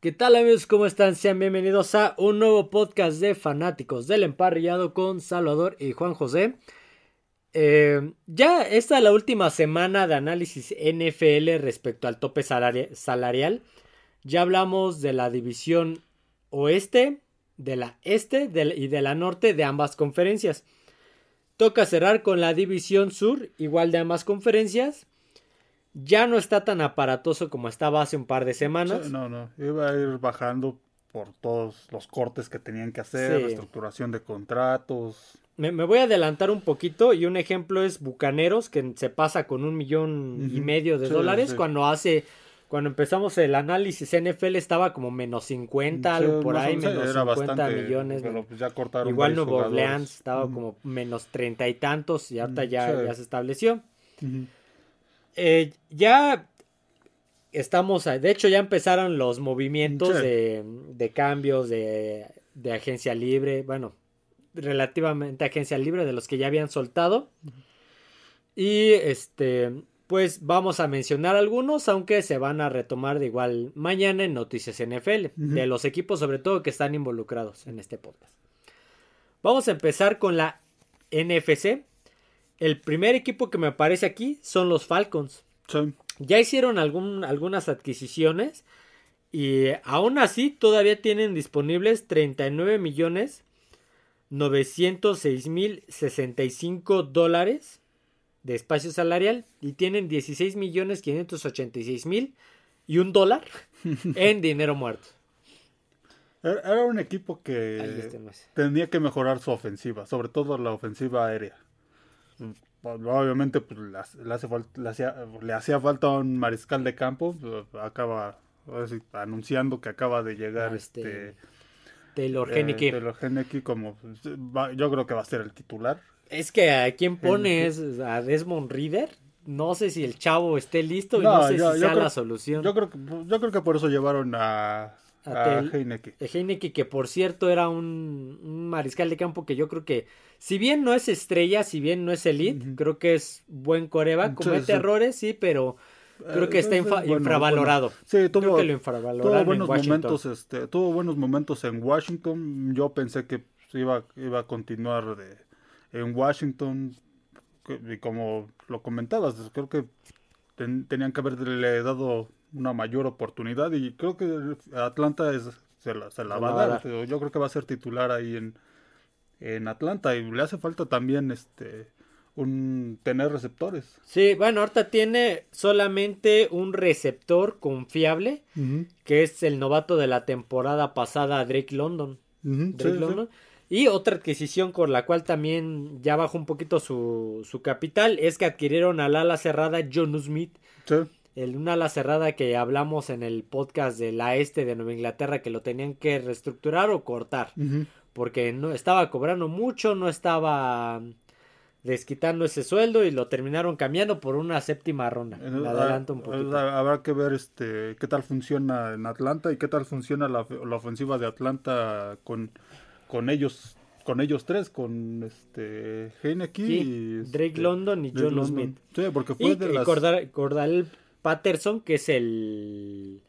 ¿Qué tal amigos? ¿Cómo están? Sean bienvenidos a un nuevo podcast de fanáticos del emparrillado con Salvador y Juan José. Eh, ya esta es la última semana de análisis NFL respecto al tope salarial. Ya hablamos de la división oeste, de la este y de la norte de ambas conferencias. Toca cerrar con la división sur, igual de ambas conferencias ya no está tan aparatoso como estaba hace un par de semanas. no, no, iba a ir bajando por todos los cortes que tenían que hacer, reestructuración de contratos. Me, voy a adelantar un poquito y un ejemplo es Bucaneros, que se pasa con un millón y medio de dólares cuando hace... Cuando empezamos el análisis NFL estaba como menos 50, algo por ahí, menos 50 millones. Pues ya cortaron Igual Nuevo Orleans estaba como menos treinta y tantos y ahorita ya, ya se estableció. Eh, ya estamos, de hecho ya empezaron los movimientos de, cambios de, agencia libre, bueno, relativamente agencia libre de los que ya habían soltado. Y este, pues vamos a mencionar algunos, aunque se van a retomar de igual mañana en Noticias NFL, de los equipos sobre todo que están involucrados en este podcast. Vamos a empezar con la NFC, el primer equipo que me aparece aquí son los Falcons. Ya hicieron algunas adquisiciones y aún así todavía tienen disponibles 39 millones 906 mil 65 dólares de espacio salarial y tienen 16 millones 586 mil y un dólar en dinero muerto. Era un equipo que tenía que mejorar su ofensiva, sobre todo la ofensiva aérea. Pues, obviamente pues, le, hace le, hacía, falta un mariscal de campo, pues, acaba anunciando que acaba de llegar este, este Taylor eh, Taylor como yo creo que va a ser el titular. Es que a quién pones a Desmond Reader, no sé si el chavo esté listo y no, sé si sea la solución. Yo creo que yo creo que por eso llevaron a a, Heineke. que por cierto era un, mariscal de campo que yo creo que, si bien no es estrella, si bien no es elite, creo que es buen coreba, comete errores, sí, pero creo que está infravalorado. Sí, tuvo, buenos momentos, este, tuvo buenos momentos en Washington. Yo pensé que iba, iba a continuar de, en Washington. Y como lo comentabas, creo que tenían que haberle dado una mayor oportunidad y creo que Atlanta es, se la, se la va a dar. Yo creo que va a ser titular ahí en, en Atlanta y le hace falta también este un tener receptores. Sí, bueno, ahorita tiene solamente un receptor confiable, que es el novato de la temporada pasada, Drake London. Drake London. Y otra adquisición con la cual también ya bajó un poquito su, su capital es que adquirieron al ala cerrada John Smith. Sí el, una ala cerrada que hablamos en el podcast de la este de Nueva Inglaterra que lo tenían que reestructurar o cortar. Porque no estaba cobrando mucho, no estaba desquitando ese sueldo y lo terminaron cambiando por una séptima ronda. adelanto un poquito. Habrá que ver este qué tal funciona en Atlanta y qué tal funciona la, ofensiva de Atlanta con, con ellos con ellos tres, con este Heineke y Drake este, London y John Smith. Sí, porque fue de las... Patterson, que es el,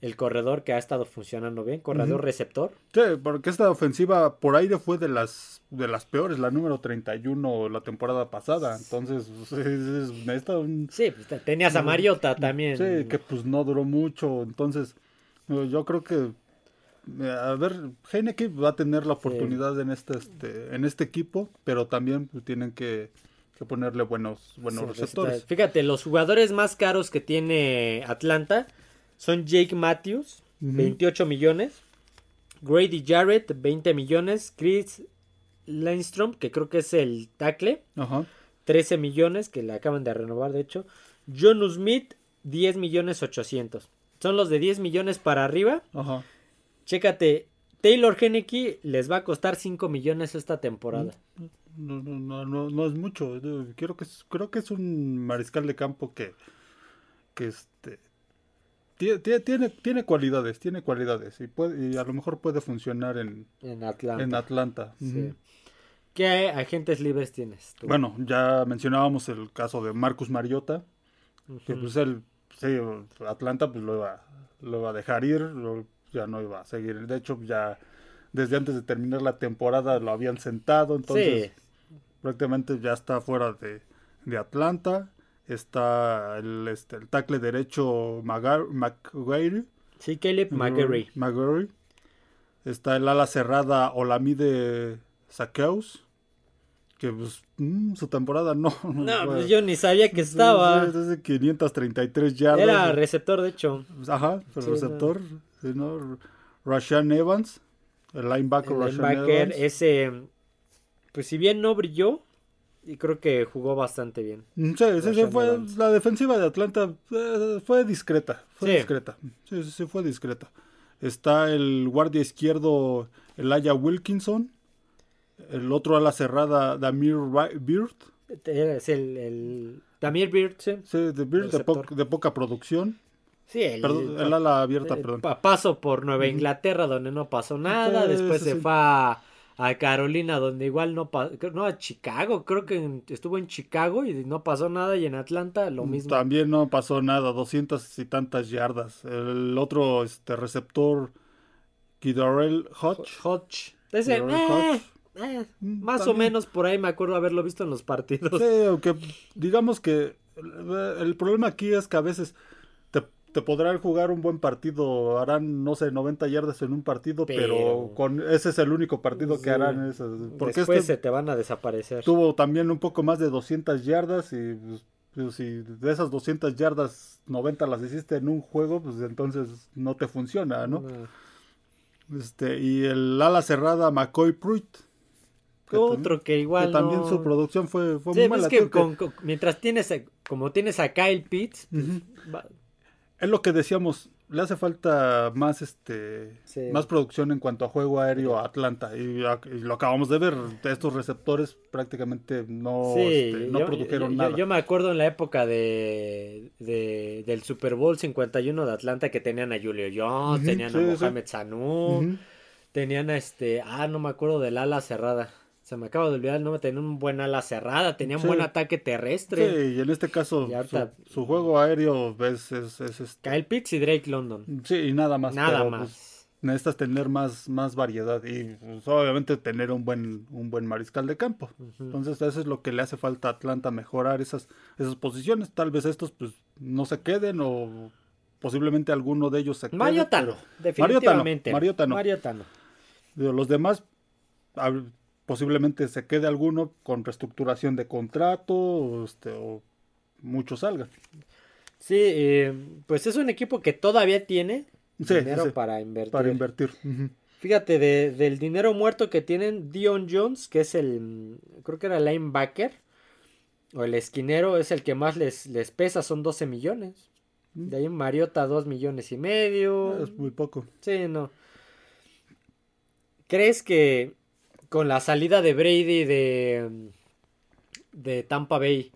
el corredor que ha estado funcionando bien, corredor receptor. Sí, porque esta ofensiva por aire fue de las de las peores, la número 31 la temporada pasada. Entonces, es, un, Sí, pues, tenías a Mariota también. Sí, que pues no duró mucho. Entonces, yo creo que a ver, Heineke va a tener la oportunidad en este, este en este equipo, pero también tienen que que ponerle buenos, buenos receptores. Fíjate, los jugadores más caros que tiene Atlanta son Jake Matthews, 28 millones. Grady Jarrett, 20 millones. Chris Lindstrom, que creo que es el tackle, 13 millones, que le acaban de renovar, de hecho. John Smith, 10 millones 800. Son los de 10 millones para arriba. Ajá. Chécate, Taylor Henneke les va a costar 5 millones esta temporada. Mm, no, no, no, no, es mucho. Creo que es, creo que es un mariscal de campo que, que este tiene, tiene, tiene cualidades, tiene cualidades y puede, y a lo mejor puede funcionar en, en Atlanta. En Atlanta. ¿Qué agentes libres tienes? Bueno, ya mencionábamos el caso de Marcus Mariota, que pues él, sí, Atlanta pues lo va, lo a dejar ir, ya no iba a seguir. De hecho, ya desde antes de terminar la temporada lo habían sentado, entonces prácticamente ya está fuera de, de Atlanta. Está el, este, el tackle derecho McGuire. Sí, Caleb McGuire. Está el ala cerrada Olamide Saqueus. Que pues, mm, su temporada no. No, pues yo ni sabía que estaba. Desde 533 yardas. Era receptor, de hecho. Ajá, receptor. No. Rashan Evans. El linebacker, el linebacker ese. Pues si bien no brilló, y creo que jugó bastante bien. Mm, sí, sí, sí fue, la defensiva de Atlanta eh, fue discreta. Fue discreta. Sí, sí, fue discreta. Está el guardia izquierdo Elijah Wilkinson. El otro a la cerrada, Damir Beard. Es el, el Damir Beard, sí. Sí, de Beard, de, poca producción. Sí, el, el ala abierta, perdón. Paso por Nueva Inglaterra, donde no pasó nada. Después se fue a a Carolina, donde igual no pasó, no, a Chicago, creo que estuvo en Chicago y no pasó nada, y en Atlanta lo mm, mismo. También no pasó nada, doscientas y tantas yardas. El otro este receptor, Kidarel Hodge. Hodge. Ese, eh, eh, mm, más o menos por ahí me acuerdo haberlo visto en los partidos. Sí, aunque digamos que el problema aquí es que a veces te podrán jugar un buen partido, harán, no sé, 90 yardas en un partido, pero, con ese es el único partido que harán. porque Después este se te van a desaparecer. Tuvo también un poco más de 200 yardas y pues, pues, si de esas 200 yardas 90 las hiciste en un juego, pues entonces no te funciona, ¿no? Este, y el ala cerrada McCoy Pruitt. Otro que igual. también su producción fue, fue muy mala. que mientras tienes, como tienes a Kyle Pitts, pues, es lo que decíamos, le hace falta más este más producción en cuanto a juego aéreo a Atlanta. Y, lo acabamos de ver estos receptores prácticamente no, este, no produjeron nada. yo, me acuerdo en la época de, del Super Bowl 51 de Atlanta que tenían a Julio Jones tenían a Mohamed Sanu tenían a este ah no me acuerdo del ala cerrada se me acaba de olvidar el nombre, tenía un buen ala cerrada, tenía un buen ataque terrestre. Sí, y en este caso su, juego aéreo es, es, es, este Kyle Pitts y Drake London. Sí, y nada más. Nada pues, más. necesitas tener más, más variedad y pues, obviamente tener un buen, un buen mariscal de campo. Entonces eso es lo que le hace falta a Atlanta, mejorar esas, esas posiciones. Tal vez estos pues no se queden o posiblemente alguno de ellos se quede. Mariotano, definitivamente. Mariotano. Mariotano. Los demás posiblemente se quede alguno con reestructuración de contrato o, este, o muchos salgan. Sí, eh, pues es un equipo que todavía tiene dinero para invertir. Para invertir. Fíjate, de, del dinero muerto que tienen, Dion Jones, que es el, creo que era el linebacker, o el esquinero, es el que más les, les pesa, son 12 millones. Mm. De ahí Mariota 2 millones y medio. Es muy poco. Sí, no. ¿Crees que con la salida de Brady de, de Tampa Bay,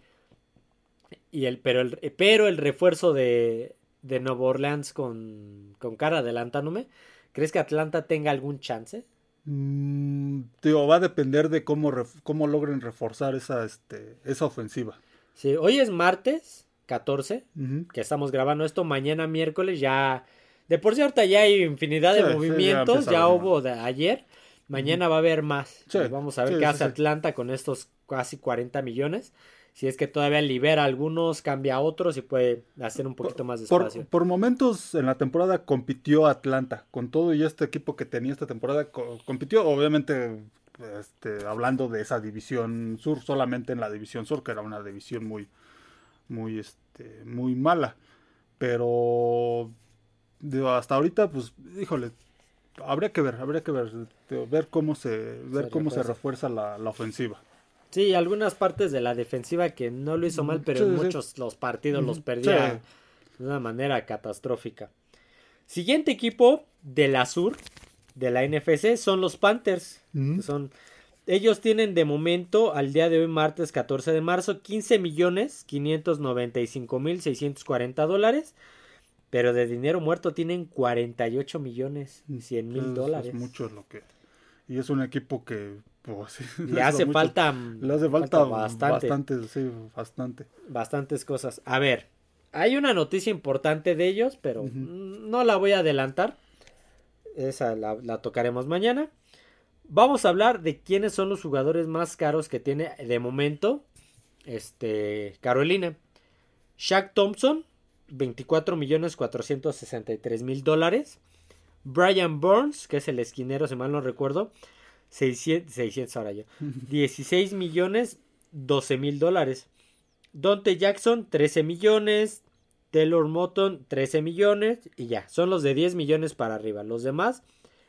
y el, pero, el, pero el refuerzo de, de Nueva Orleans con, con cara adelantándome, ¿crees que Atlanta tenga algún chance? Mm, va a depender de cómo, cómo logren reforzar esa, este, esa ofensiva. Sí, hoy es martes 14, que estamos grabando esto, mañana miércoles ya... De por cierto, ya hay infinidad de movimientos, ya, hubo de ayer. Mañana va a haber más. Vamos a ver qué hace Atlanta con estos casi 40 millones. Si es que todavía libera algunos, cambia a otros y puede hacer un poquito más de espacio. Por, momentos en la temporada compitió Atlanta. Con todo y este equipo que tenía esta temporada, compitió obviamente este, hablando de esa división sur, solamente en la división sur, que era una división muy, muy, este, muy mala. Pero hasta ahorita, pues, híjole, habría que ver, habría que ver, ver cómo se, ver cómo se refuerza la, ofensiva. Sí, algunas partes de la defensiva que no lo hizo mal, pero en muchos los partidos los perdía de una manera catastrófica. Siguiente equipo de la sur, de la NFC, son los Panthers. son, ellos tienen de momento, al día de hoy, martes 14 de marzo, 15 millones 595 mil 640 dólares. Pero de dinero muerto tienen 48 millones y 100 mil dólares. Es mucho lo que... Y es un equipo que... Pues, le hace falta... Le hace falta, bastante. sí, bastante. Bastantes cosas. A ver, hay una noticia importante de ellos, pero no la voy a adelantar. esa la, tocaremos mañana. Vamos a hablar de quiénes son los jugadores más caros que tiene de momento este, Carolina. Shaq Thompson, 24 millones 463 mil dólares. Brian Burns, que es el esquinero, si mal no recuerdo, 600, ahora yo, 16 millones 12 mil dólares. Dante Jackson, 13 millones. Taylor Moton, 13 millones. Y ya, son los de 10 millones para arriba. Los demás,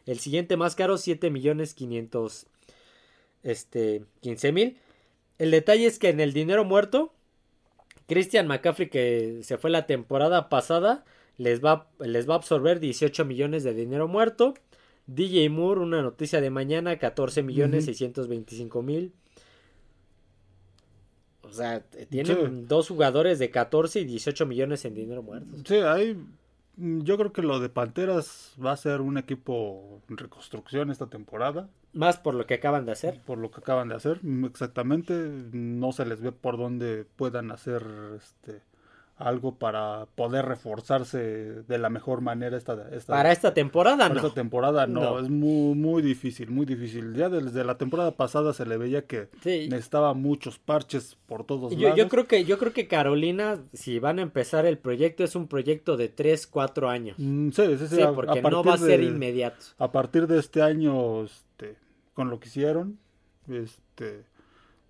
el siguiente más caro, 7 millones 500, este, 15 mil. El detalle es que en el dinero muerto, Christian McCaffrey, que se fue la temporada pasada, les va, les va a absorber 18 millones de dinero muerto. DJ Moore, una noticia de mañana, 14 millones 625 mil. O sea, tienen dos jugadores de 14 y 18 millones en dinero muerto. Sí, hay Mm, yo creo que lo de Panteras va a ser un equipo en reconstrucción esta temporada. Más por lo que acaban de hacer. Por lo que acaban de hacer, mm, exactamente. No se les ve por dónde puedan hacer este algo para poder reforzarse de la mejor manera esta, esta para esta temporada para esta temporada no, es muy muy difícil muy difícil. Ya desde la temporada pasada se le veía que necesitaba muchos parches por todos yo, lados. yo creo que yo creo que Carolina si van a empezar el proyecto es un proyecto de 3, 4 años. Mm, sí, sí, sí, porque no va a ser inmediato. a partir de este año este, con lo que hicieron este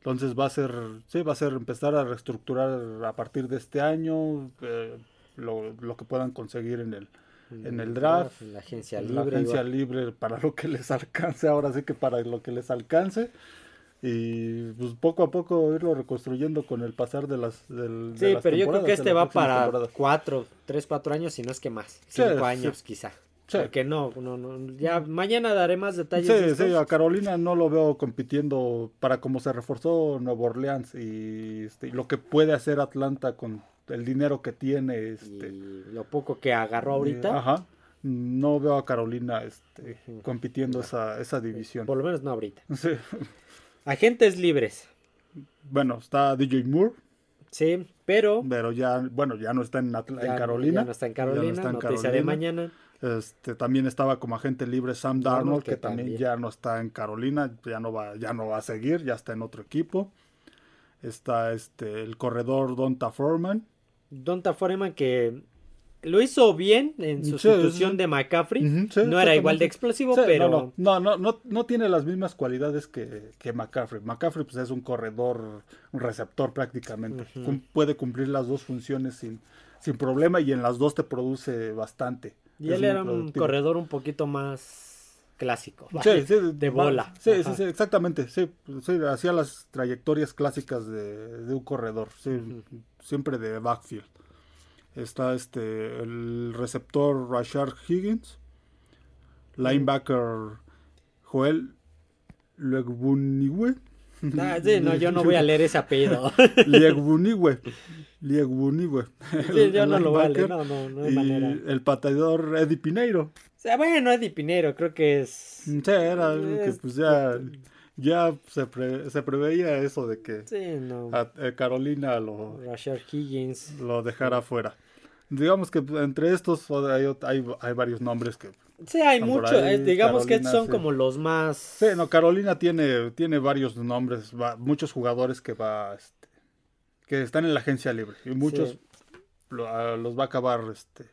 entonces va a ser, sí, va a ser empezar a reestructurar a partir de este año eh, lo, que puedan conseguir en el, en el draft, la agencia libre, la agencia libre para lo que les alcance, ahora sí que para lo que les alcance. Y pues poco a poco irlo reconstruyendo con el pasar de las del, sí pero yo creo que este va para cuatro tres cuatro años si no es que más. Cinco años quizá porque no, no, no, ya mañana daré más detalles. Sí, sí, a Carolina no lo veo compitiendo para cómo se reforzó Nueva Orleans y, este, lo que puede hacer Atlanta con el dinero que tiene. Este, y lo poco que agarró ahorita. ajá. No veo a Carolina este, compitiendo esa, esa división. Por lo menos no ahorita. Sí. Agentes libres. Bueno, está DJ Moore. Sí, pero. Pero ya, bueno, ya no está en, Carolina. Ya no está en Carolina. noticia de mañana. Este, también estaba como agente libre Sam Darnold, que, también, ya no está en Carolina, ya no va, ya no va a seguir, ya está en otro equipo. Está este el corredor Donta Foreman. Donta Foreman que lo hizo bien en sustitución de McCaffrey. no era igual de explosivo, pero. No no, no no, tiene las mismas cualidades que, que McCaffrey. McCaffrey pues, es un corredor, un receptor prácticamente. Puede cumplir las dos funciones sin, sin problema y en las dos te produce bastante. Y él era un corredor un poquito más clásico, de bola. Sí, sí, exactamente. Sí, hacía las trayectorias clásicas de, un corredor, siempre de backfield. Está este el receptor Rashard Higgins, linebacker Joel Legbuniwe. Ah, no, yo no voy a leer ese apellido. Liegbuniwe. Liegbuniwe. Sí, yo no lo voy a leer, no, no, no hay manera. El patador Eddie Pineiro. O sea, bueno, Eddie Pineiro, creo que es. Sí, era que pues ya, ya se, se preveía eso de que sí, no. a, eh, Carolina lo. Rashard Higgins. Lo dejara fuera. Digamos que entre estos hay, hay, hay varios nombres que Sí, hay muchos. Eh, digamos que son como los más. Sí, no, Carolina tiene, tiene varios nombres, muchos jugadores que va, este, que están en la agencia libre y muchos los va a acabar, este,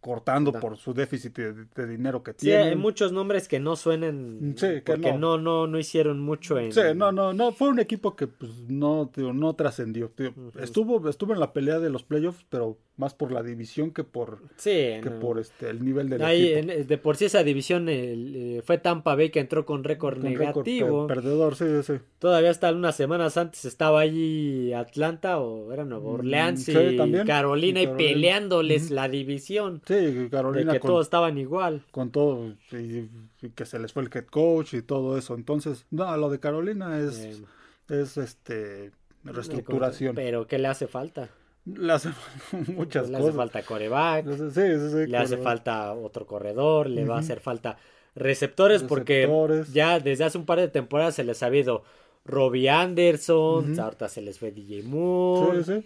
cortando por su déficit de, dinero que tiene. Sí, hay muchos nombres que no suenan sí, que porque no. no. no hicieron mucho en Sí, no no no fue un equipo que pues no no trascendió. Estuvo estuvo en la pelea de los playoffs, pero más por la división que por que por este el nivel del equipo. de por sí esa división eh, fue Tampa Bay que entró con récord negativo. perdedor sí sí todavía hasta unas semanas antes estaba allí Atlanta o era Nueva mm, Orleans y, Carolina y, peleándoles la división. Sí Carolina de que todos estaban igual. con todo y, que se les fue el head coach y todo eso. Entonces no lo de Carolina es es este reestructuración. pero qué le hace falta le hace muchas le cosas. hace falta coreback. le hace falta otro corredor. Le va a hacer falta receptores, porque ya desde hace un par de temporadas se les ha habido Robbie Anderson. Ahorita se les fue DJ Moore.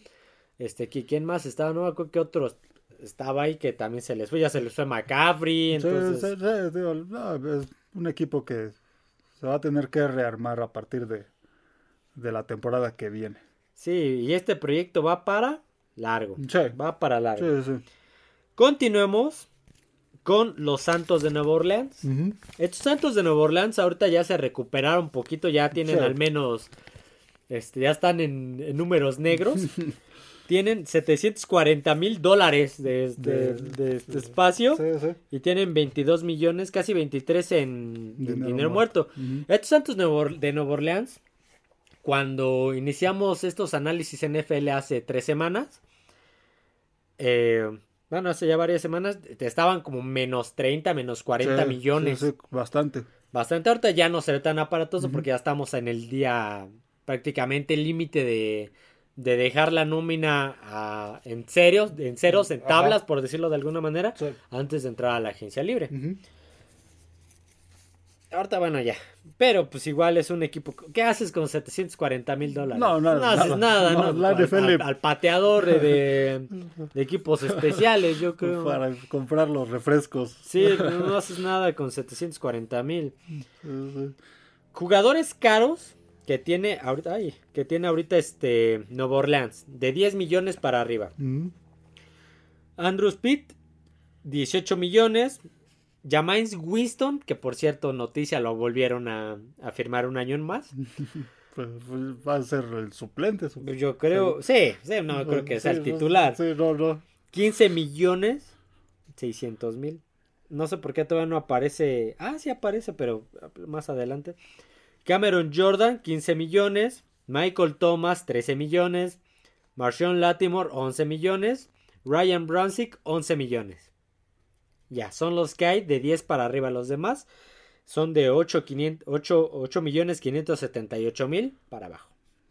Este, ¿quién más estaba? No me qué otros. estaba ahí que también se les fue, ya se les fue McCaffrey. Entonces... es un equipo que se va a tener que rearmar a partir de, de la temporada que viene. Sí, y este proyecto va para largo. Sí. Va para largo. Sí, sí. Continuemos con los Santos de Nueva Orleans. Estos Santos de Nueva Orleans ahorita ya se recuperaron un poquito, ya tienen al menos, este, ya están en, números negros. tienen 740 mil dólares de, este espacio y tienen 22 millones, casi 23 en dinero, muerto. Estos Santos de Nueva Orleans, cuando iniciamos estos análisis en NFL hace tres semanas, eh, bueno, hace ya varias semanas, estaban como menos 30, menos 40 millones. Sí, bastante. Bastante. Ahorita ya no se ve tan aparatoso porque ya estamos en el día prácticamente límite de, de dejar la nómina en serios, en ceros, en tablas, por decirlo de alguna manera, antes de entrar a la agencia libre. Ahorita, bueno, ya. Pero pues igual es un equipo. ¿Qué haces con 740 mil dólares? No, no, no haces nada, ¿no? al, pateador de, equipos especiales, yo creo. Para comprar los refrescos. Sí, no haces nada con 740 mil. Jugadores caros que tiene ahorita, ay, que tiene ahorita este Nueva Orleans, de 10 millones para arriba. Andrew Pitt, 18 millones. James Winston, que por cierto, noticia lo volvieron a, firmar un año más. Pues, pues, va a ser el suplente. Yo creo, sí, sí, no creo que sea el titular. Sí, no, no. 15 millones 600 mil. No sé por qué todavía no aparece. Ah, sí aparece, pero más adelante. Cameron Jordan, 15 millones. Michael Thomas, 13 millones. Marshawn Latimore, 11 millones. Ryan Brunsick, 11 millones. Ya, son los que hay de 10 para arriba. Los demás son de 8, 8, millones 578 mil para abajo.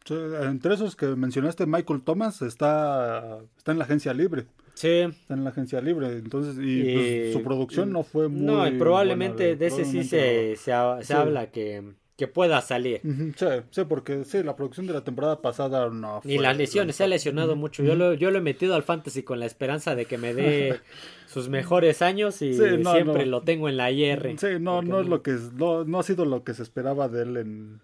entre esos que mencionaste, Michael Thomas está, está en la agencia libre. Sí. Está en la agencia libre. Entonces, y, pues, su producción no fue muy. No, y probablemente de ese sí se, se, habla que que pueda salir. Sí, sí, porque sí, la producción de la temporada pasada no fue. Ni las lesiones, se ha lesionado mucho. Yo lo, yo lo he metido al fantasy con la esperanza de que me dé sus mejores años y siempre lo tengo en la IR. Sí, no, no es lo que no, no ha sido lo que se esperaba de él en,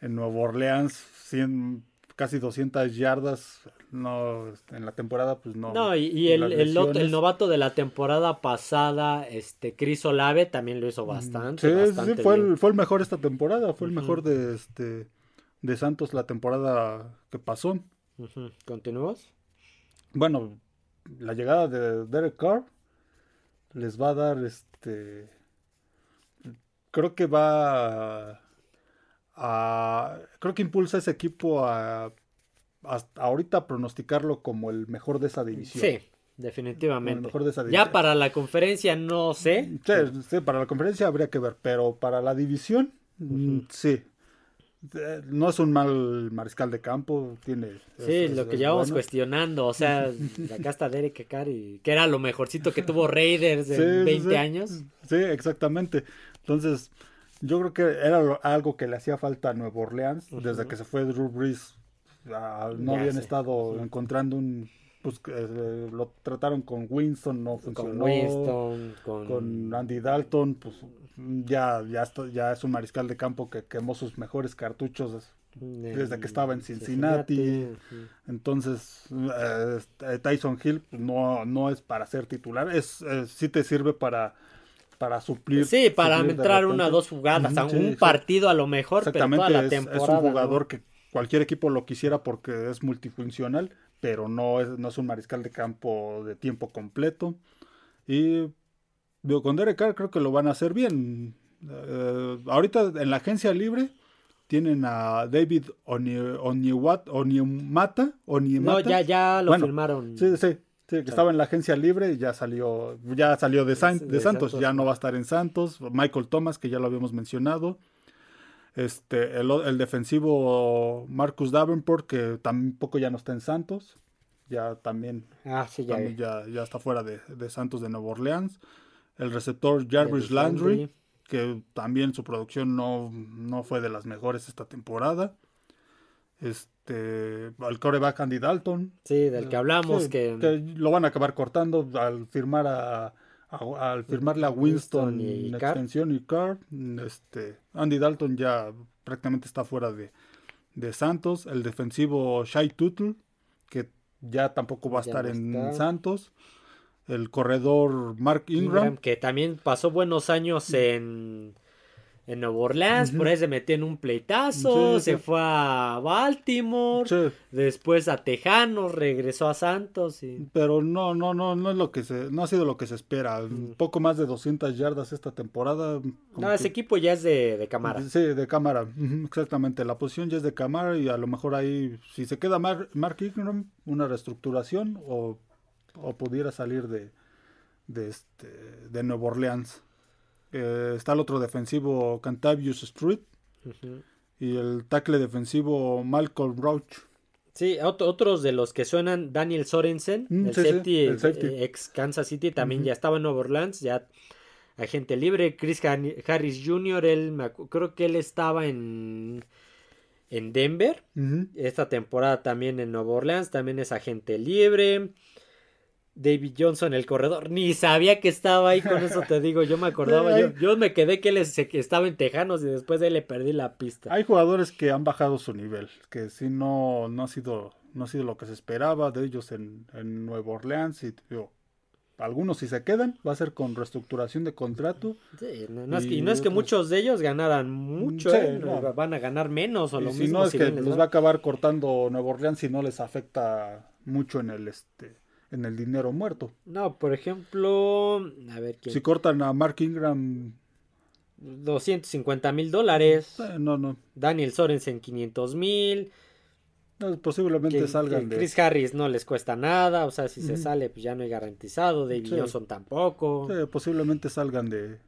en Nueva Orleans. 100, casi 200 yardas no en la temporada pues no. No y, el, el, el, novato de la temporada pasada este Chris Olave también lo hizo mm, bastante sí, sí fue el, fue el mejor esta temporada fue el mejor de este de Santos la temporada que pasó. Continuamos bueno la llegada de Derek Carr les va a dar este creo que va a, creo que impulsa ese equipo a hasta ahorita pronosticarlo como el mejor de esa división. Sí, definitivamente. Ya para la conferencia no sé. Sí, para la conferencia habría que ver, pero para la división, mm, sí. Eh, no es un mal mariscal de campo, tiene... Sí, lo que llevamos cuestionando, o sea, acá está Derek Carr que era lo mejorcito que tuvo Raiders en 20 años. Sí, exactamente. Entonces, yo creo que era algo que le hacía falta a Nueva Orleans desde que se fue Drew Brees no habían estado encontrando un pues eh, lo trataron con Winston no funcionó. Con Winston con... Andy Dalton pues ya ya ya es un mariscal de campo que quemó sus mejores cartuchos desde que estaba en Cincinnati, entonces eh, Tyson Hill pues, no no es para ser titular es sí te sirve para para suplir. Sí, para entrar una o dos jugadas, a un partido a lo mejor, pero toda la temporada. Es un jugador que cualquier equipo lo quisiera porque es multifuncional, pero no es, no es un mariscal de campo de tiempo completo. Y digo, con Derek Carr creo que lo van a hacer bien. Eh, ahorita en la agencia libre tienen a David Oniwat, Oniumata, No, ya, ya lo firmaron. Sí, sí, sí, que estaba en la agencia libre y ya salió, ya salió de, de, Santos, ya no va a estar en Santos. Michael Thomas, que ya lo habíamos mencionado. Este, el, defensivo Marcus Davenport, que tampoco ya no está en Santos. Ya también, ah, ya, ya, está fuera de, Santos de Nueva Orleans. El receptor Jarvis Landry, que también su producción no, no, fue de las mejores esta temporada. Este, al coreback Andy Dalton. Sí, del que hablamos. que... lo van a acabar cortando al firmar a, al firmarle a Winston, y extensión y Carr. Este, Andy Dalton ya prácticamente está fuera de, de Santos. El defensivo Shai Tuttle, que ya tampoco va a estar en Santos. El corredor Mark Ingram. Que también pasó buenos años en en Nueva Orleans, por ahí se metió en un pleitazo, se fue a Baltimore, después a Tejanos, regresó a Santos y... Pero no, no, no, no es lo que se, no ha sido lo que se espera, un poco más de 200 yardas esta temporada. No, ese equipo ya es de, de cámara. Sí, de cámara, exactamente, la posición ya es de cámara y a lo mejor ahí, si se queda Mark, Mark Ingram, una reestructuración o, o pudiera salir de, de, este, de Nueva Orleans. Eh, está el otro defensivo Cantavius Street. Y el tackle defensivo Malcolm Roach. Sí, otros de los que suenan, Daniel Sorensen, mm, el, safety, eh, ex Kansas City, también ya estaba en Nueva Orleans, ya agente libre. Chris Harris Jr., él, creo que él estaba en, en Denver. Esta temporada también en Nueva Orleans, también es agente libre. David Johnson, el corredor, ni sabía que estaba ahí, con eso te digo, yo me acordaba, yo, yo me quedé que él estaba en Tejanos y después de él le perdí la pista. Hay jugadores que han bajado su nivel, que si no, no ha sido, no ha sido lo que se esperaba de ellos en, en Nueva Orleans y algunos si se quedan va a ser con reestructuración de contrato. Sí, no, es que, y no es que muchos de ellos ganaran mucho, ¿eh? van a ganar menos o lo si No es que los va a acabar cortando Nueva Orleans si no les afecta mucho en el este en el dinero muerto. No, por ejemplo, a ver Si cortan a Mark Ingram 250 mil dólares. Eh, no, no. Daniel Sorensen 500 mil. posiblemente salgan de... Chris Harris no les cuesta nada, o sea, si se sale pues ya no hay garantizado, de Johnson tampoco. posiblemente salgan de,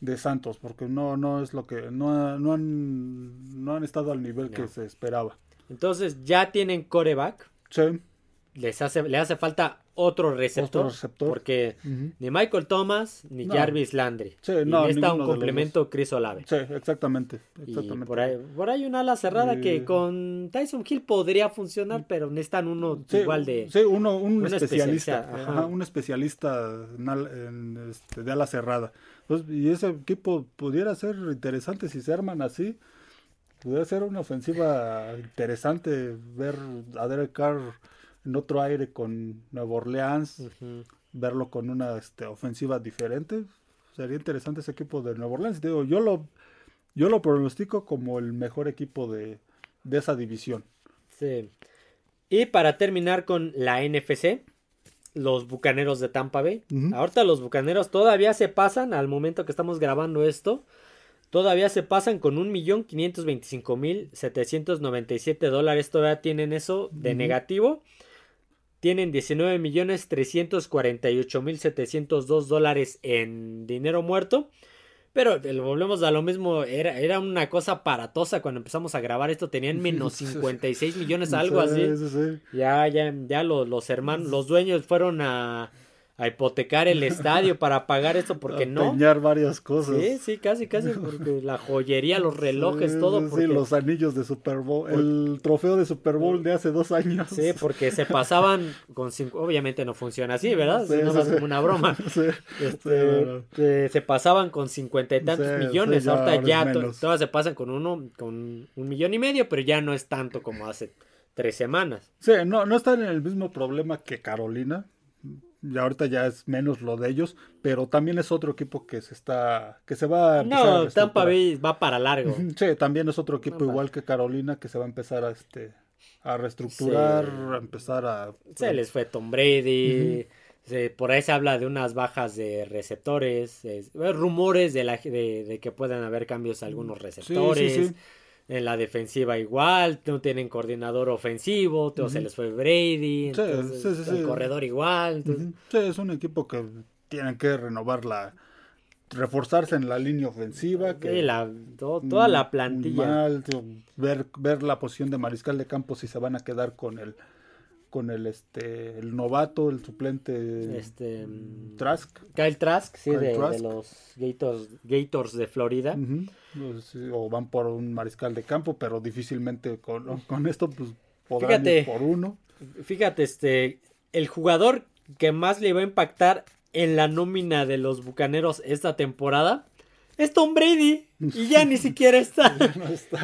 de Santos, porque no, no es lo que, no, no, han, no han estado al nivel que se esperaba. Entonces ya tienen coreback. Sí les hace, le hace falta otro receptor, porque ni Michael Thomas ni Jarvis Landry. Sí, no, y está un complemento Chris Olave. Sí, exactamente. por, ahí, por ahí una ala cerrada que con Tyson Hill podría funcionar, pero necesitan uno igual de... Sí, uno, un especialista. un especialista este, de ala cerrada. Pues, y ese equipo pudiera ser interesante si se arman así. Pudiera ser una ofensiva interesante ver a Derek Carr en otro aire con Nueva Orleans, verlo con una este, ofensiva diferente. Sería interesante ese equipo de Nueva Orleans. Digo, yo lo, yo lo pronostico como el mejor equipo de, de esa división. Sí. Y para terminar con la NFC, los Bucaneros de Tampa Bay. Ahorita los Bucaneros todavía se pasan, al momento que estamos grabando esto, todavía se pasan con un millón quinientos veinticinco mil setecientos noventa y siete dólares. Todavía tienen eso de negativo tienen 19 millones 348 mil 702 dólares en dinero muerto. Pero volvemos a lo mismo, era, era una cosa aparatosa cuando empezamos a grabar esto, tenían menos 56 millones, algo así. Ya, ya, ya los, los hermanos, los dueños fueron a, a hipotecar el estadio para pagar esto porque no. varias cosas. Sí, sí, casi, casi, porque la joyería, los relojes, todo. Sí, los anillos de Super Bowl, el trofeo de Super Bowl de hace dos años. Sí, porque se pasaban con cinco, obviamente no funciona así, ¿verdad? Sí, no es como una broma. Este, se pasaban con cincuenta y tantos millones, ahorita ya todas se pasan con uno, con un millón y medio, pero ya no es tanto como hace tres semanas. Sí, no, no están en el mismo problema que Carolina y ahorita ya es menos lo de ellos, pero también es otro equipo que se está, que se va a No, Tampa Bay va para largo. Sí, también es otro equipo igual que Carolina que se va a empezar a este a reestructurar, a empezar a se les fue Tom Brady, por ahí se habla de unas bajas de receptores, rumores de, la, de, de, que puedan haber cambios a algunos receptores. Sí, en la defensiva igual, no tienen coordinador ofensivo, todo se les fue Brady, el corredor igual. Sí, es un equipo que tienen que renovar reforzarse en la línea ofensiva. Que, la, toda la plantilla. ver, ver la posición de mariscal de campo si se van a quedar con el con el este el novato, el suplente este Trask. Kyle Trask, sí, de, los Gators, Gators de Florida. O van por un mariscal de campo, pero difícilmente con, con esto pues fíjate, por uno. Fíjate, este, el jugador que más le va a impactar en la nómina de los Bucaneros esta temporada es Tom Brady. Y ya ni siquiera está.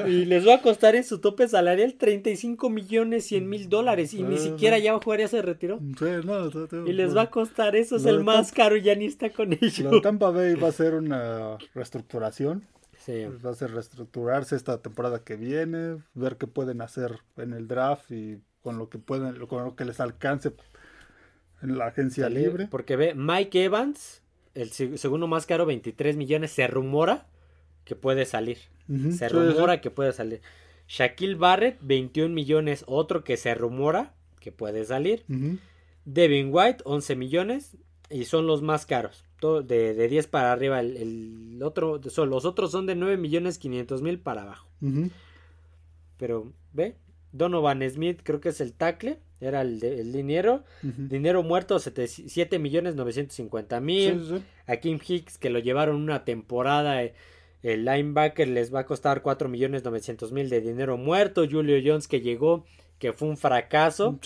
Y les va a costar en su tope salarial 35 millones 100 mil dólares. Y ni siquiera ya va a jugar, ya se retiró. y les va a costar eso, es el más caro y ya ni está con ellos. Lo Tampa Bay va a ser una reestructuración. Sí. Va a ser reestructurarse esta temporada que viene, ver qué pueden hacer en el draft y con lo que pueden, con lo que les alcance en la agencia libre. Porque ve, Mike Evans el segundo más caro, 23 millones, se rumora que puede salir. se rumora que puede salir. Shaquille Barrett, 21 millones, otro que se rumora que puede salir. Devin White, 11 millones, y son los más caros. Todo de, de 10 para arriba. El, otro, son, los otros son de 9 millones 500 mil para abajo. Pero, ve, Donovan Smith creo que es el tackle era el, el dinero. Dinero muerto, 7 millones 950 mil. A Kim Hicks, que lo llevaron una temporada. Eh, el linebacker les va a costar 4 millones 900 mil de dinero muerto. Julio Jones, que llegó, que fue un fracaso.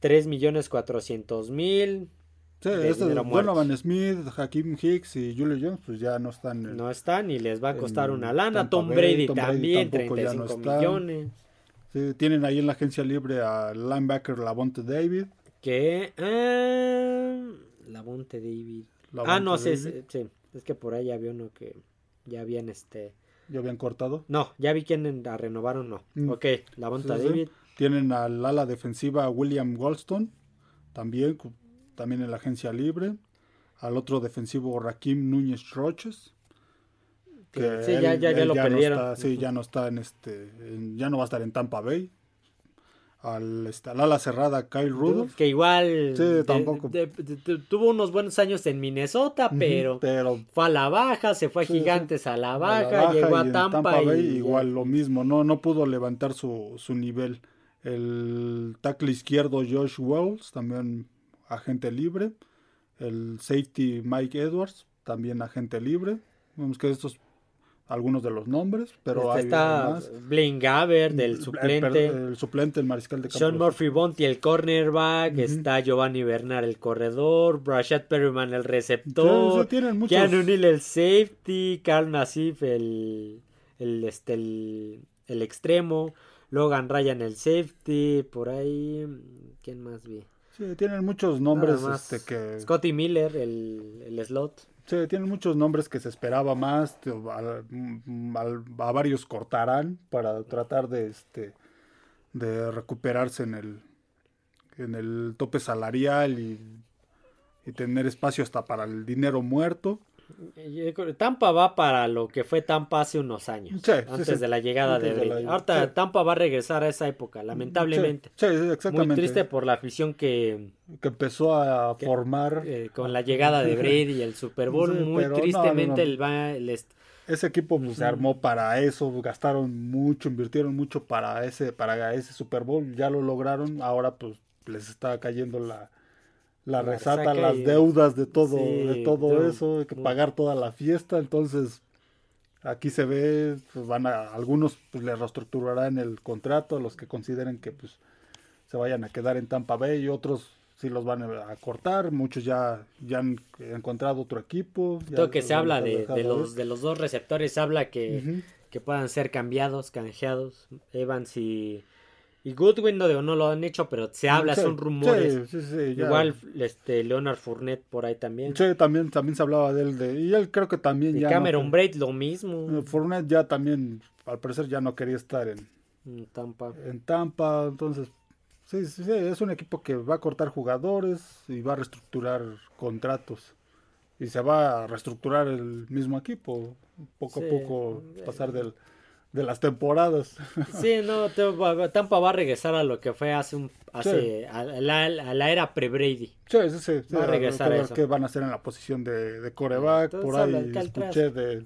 3 millones 400 mil. Sí, este Donovan Smith, Hakim Hicks y Julio Jones, pues ya no están. no están y les va a costar una lana. Tom Brady, también, 35 millones tienen ahí en la agencia libre al linebacker Lavonte David. Que. Eh, Lavonte David. ah, no, sí, sí, Es que por ahí vi uno que ya habían este. ¿Ya habían cortado? No, ya vi quién la renovaron, no. Mm. Ok, Lavonte David. Tienen al ala defensiva William Goldstone, también, también en la agencia libre. Al otro defensivo Rakim Núñez Roches sí, ya, ya, lo perdieron. sí, ya no está en este, ya no va a estar en Tampa Bay. Al, este, al ala cerrada Kyle Rudolph. Que igual tampoco. tuvo unos buenos años en Minnesota, pero, fue a la baja, se fue a Gigantes a la baja, llegó a Tampa, y, igual lo mismo, no, no pudo levantar su, su nivel. El tackle izquierdo Josh Wells, también agente libre. El safety Mike Edwards, también agente libre. Vemos que estos algunos de los nombres, pero este hay está Blaine Gaber del suplente, el, suplente, el mariscal de campo. Sean Murphy Bonti el cornerback, está Giovanni Bernard el corredor, Brashad Perryman el receptor, Keanu Neal el safety, Carl Nassif el el este el, extremo, Logan Ryan el safety, por ahí ¿quién más vi? Sí, tienen muchos nombres este que Scotty Miller el, el slot. Sí, tienen muchos nombres que se esperaba más. A, varios cortarán para tratar de este de recuperarse en el en el tope salarial y, y tener espacio hasta para el dinero muerto. Tampa va para lo que fue Tampa hace unos años, antes de la llegada de Brady. Ahorita Tampa va a regresar a esa época, lamentablemente. exactamente. Muy triste por la afición que, que empezó a formar eh, con la llegada de Brady y el Super Bowl. muy tristemente el, ese equipo pues, se armó para eso, gastaron mucho, invirtieron mucho para ese para ese Super Bowl, ya lo lograron, ahora pues les está cayendo la la, resata, las deudas de todo, de todo, eso, hay que pagar toda la fiesta, entonces aquí se ve, pues van a, algunos pues le reestructurarán el contrato, los que consideren que pues se vayan a quedar en Tampa Bay y otros sí los van a cortar, muchos ya, ya han encontrado otro equipo. Todo que se habla de, los, de los dos receptores, habla que, que puedan ser cambiados, canjeados, Evans y y Goodwin no, no lo han hecho, pero se habla, son rumores. Igual este Leonard Fournette por ahí también. Sí, también, también se hablaba de él. De, y él creo que también y Cameron Braid lo mismo. Fournette ya también, al parecer ya no quería estar en, Tampa. En Tampa, entonces sí, sí, sí, es un equipo que va a cortar jugadores y va a reestructurar contratos. Y se va a reestructurar el mismo equipo, poco a poco pasar del de las temporadas. Sí, no, Tampa va a regresar a lo que fue hace un hace a, la, era pre-Brady. Sí, sí, sí. Va a regresar a eso. que van a hacer en la posición de, de coreback. por ahí escuché de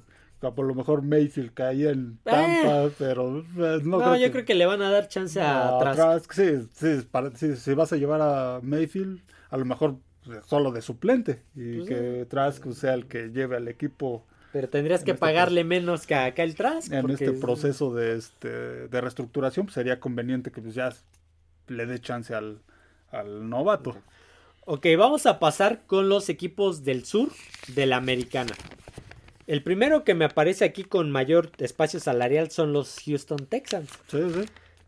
por lo mejor Mayfield caía en Tampa, eh. pero eh, no, yo creo que le van a dar chance a Trask. Sí, sí, si vas a llevar a Mayfield, a lo mejor solo de suplente y pues que Trask sea el que lleve al equipo pero tendrías que este pagarle menos que acá el Trask. En este proceso de, este, de reestructuración pues sería conveniente que pues ya le dé chance al, al novato. Ok, vamos a pasar con los equipos del sur de la americana. El primero que me aparece aquí con mayor espacio salarial son los Houston Texans. Sí, sí.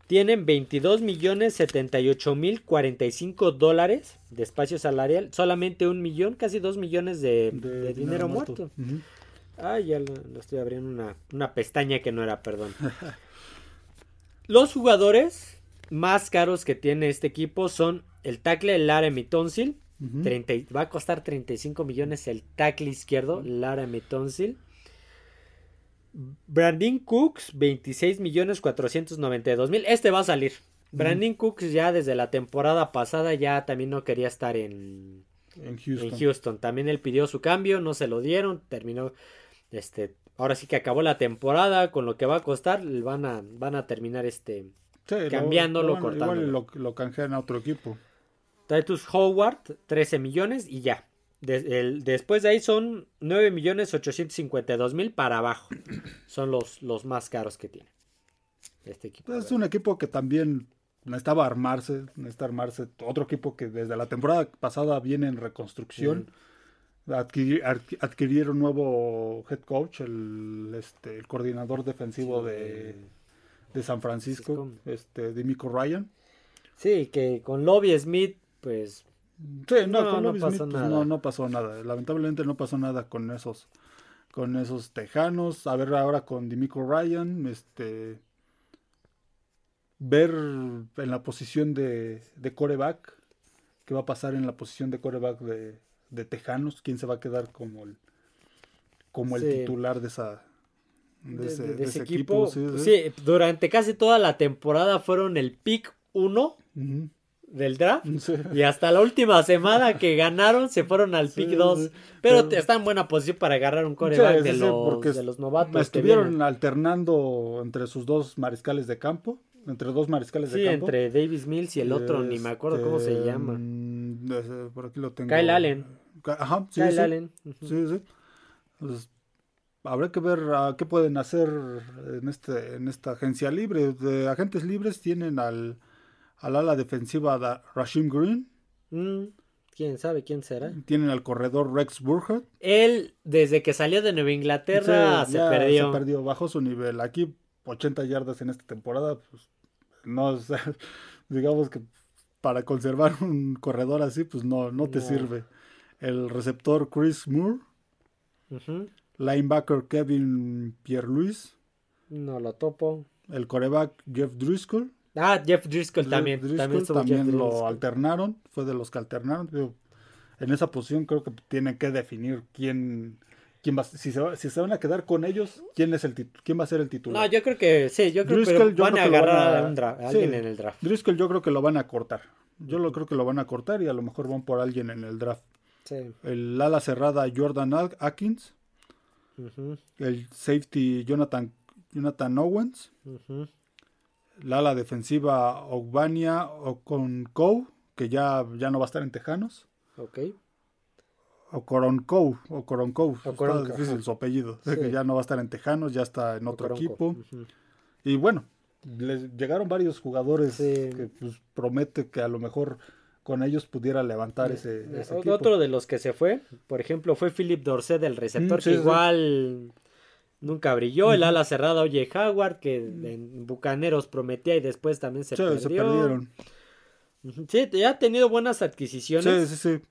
Tienen 22 millones 78 mil 45 dólares de espacio salarial. Solamente un millón, casi dos millones de, dinero, muerto. Ah, ya lo, estoy abriendo una, una, pestaña que no era, perdón. Los jugadores más caros que tiene este equipo son el tackle Laramie Tonsil. va a costar 35 millones el tackle izquierdo, Laramie Tonsil. Brandon Cooks, 26 millones 492 mil. Este va a salir. Brandon Cooks ya desde la temporada pasada ya también no quería estar en, en Houston. También él pidió su cambio, no se lo dieron, terminó, este, ahora sí que acabó la temporada con lo que va a costar, van a, van a terminar este, cambiándolo, lo, Igual lo, lo canjean a otro equipo. Titus Howard, 13 millones y ya después de ahí son 9 millones 852 mil para abajo. Son los, los más caros que tiene este equipo. Es un equipo que también necesitaba armarse, necesita armarse. Otro equipo que desde la temporada pasada viene en reconstrucción. Adquirieron nuevo head coach, el, este, el coordinador defensivo de, de, San Francisco, este, Dimico Ryan. Sí, que con Lobby Smith, pues Sí, no, no, pasó pues, nada. no, pasó nada. Lamentablemente no pasó nada con esos, con esos tejanos. A ver ahora con Dimico Ryan, este, ver en la posición de, de coreback, qué va a pasar en la posición de coreback de, de Tejanos, quién se va a quedar como el, como el titular de esa, de, ese, equipo. Sí, durante casi toda la temporada fueron el pick 1 del draft. Y hasta la última semana que ganaron se fueron al pick 2. Pero, está en buena posición para agarrar un coreback de, los, de los novatos. Estuvieron alternando entre sus dos mariscales de campo. Entre dos mariscales de campo. entre Davis Mills y el otro, ni me acuerdo cómo se este, llama. Mm, por aquí lo tengo. Kyle Allen. Ajá, sí, Kyle Allen. Sí, sí. Pues, habrá que ver qué pueden hacer en, este, en esta agencia libre. De agentes libres tienen al al ala defensiva de Rashim Green. Mm, quién sabe quién será. Tienen al corredor Rex Burkhardt. Él, desde que salió de Nueva Inglaterra, se perdió. Se perdió, bajó su nivel. Aquí, 80 yardas en esta temporada, pues no, digamos que para conservar un corredor así, pues no, no te sirve. El receptor Chris Moore. Linebacker Kevin Pierre-Louis. No lo topo. El coreback Jeff Driscoll. Ah, Jeff Driscoll también. también, lo alternaron, fue de los que alternaron. en esa posición creo que tienen que definir quién, quién va, si se, si se van a quedar con ellos, quién es el quién va a ser el titular. No, yo creo que sí, yo creo que van a agarrar a, alguien en el draft. Driscoll yo creo que lo van a cortar. Yo lo creo que lo van a cortar y a lo mejor van por alguien en el draft. Sí. El ala cerrada Jordan Atkins. El safety Jonathan Jonathan Owens la ala defensiva Ogbania o con que ya, ya no va a estar en Tejanos. Ok. O Coronco, o Coronco, está difícil su apellido, que ya no va a estar en Tejanos, ya está en otro equipo. Y bueno, les llegaron varios jugadores que pues, promete que a lo mejor con ellos pudiera levantar ese, ese Otro de los que se fue, por ejemplo, fue Philip Dorset, del receptor, mm, que igual nunca brilló. El ala cerrada Oye Howard, que en Bucaneros prometía y después también se perdió. Se perdieron. Sí, ya ha tenido buenas adquisiciones. Sí, sí, sí.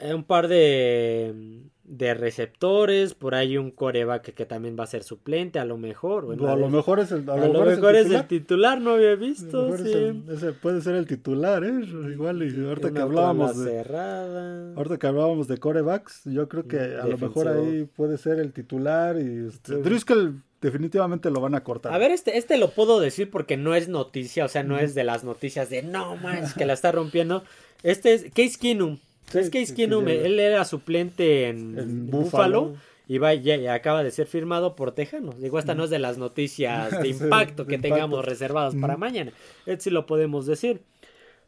Eh, un par de, de receptores, por ahí un coreback que, también va a ser suplente, a lo mejor. a lo mejor es el, a lo mejor es el, titular, no había visto. Sí. ese puede ser el titular, ¿eh? Igual, y ahorita que hablábamos de. Cerrada. Ahorita que hablábamos de corebacks, yo creo que a lo mejor ahí puede ser el titular. Y este, Driscoll definitivamente lo van a cortar. A ver, este, este lo puedo decir porque no es noticia, o sea, no es de las noticias de no más que la está rompiendo. Este es Case Keenum es que él era suplente en, Buffalo. Y, va, ya, acaba de ser firmado por Tejanos. Digo, esta no es de las noticias de impacto que tengamos reservadas para mañana. Este sí lo podemos decir.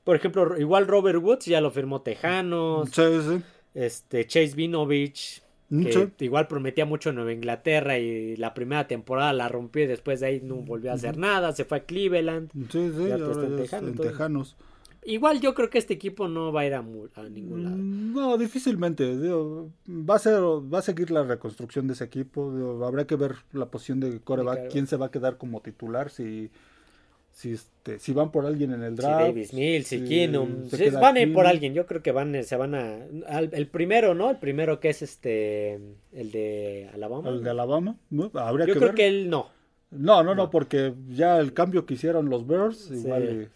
Por ejemplo, igual Robert Woods ya lo firmó Tejanos. Este, Chase Vinovich que igual prometía mucho Nueva Inglaterra y la primera temporada la rompió y después de ahí no volvió a hacer nada, se fue a Cleveland. Sí, sí, en, Tejanos. Igual yo creo que este equipo no va a ir a, ningún lado. Mm, no, difícilmente. va a ser, va a seguir la reconstrucción de ese equipo. habrá que ver la posición de coreback, quién se va a quedar como titular, si si este si van por alguien en el draft si Davis Mills si, Keenum van a ir por alguien yo creo que van se van a el primero no el primero que es este el de Alabama. El de Alabama yo creo que él no. No no no porque ya el cambio que hicieron los Bears igual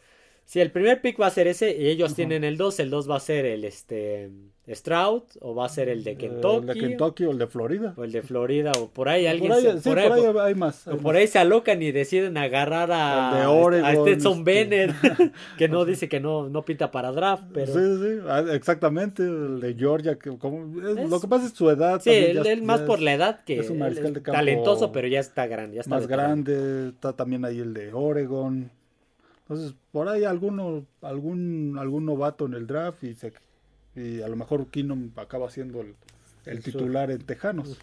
Sí, el primer pick va a ser ese y ellos tienen el 2. El 2 va a ser el este Stroud o va a ser el de Kentucky. El de Kentucky o el de Florida. O el de Florida o por ahí alguien. Por ahí, hay más. o por ahí se alocan y deciden agarrar a, a Stetson Bennett que no dice que no, no pinta para draft. Pero... Sí, sí, ah, exactamente. El de Georgia. Que, como, lo que pasa es su edad. Sí, él, más por la edad que es un mariscal de campo talentoso, pero ya está grande. Ya está más grande. Está también ahí el de Oregon. Entonces, por ahí alguno, algún, algún novato en el draft y, se, y a lo mejor Keenum acaba siendo el, titular en Tejanos.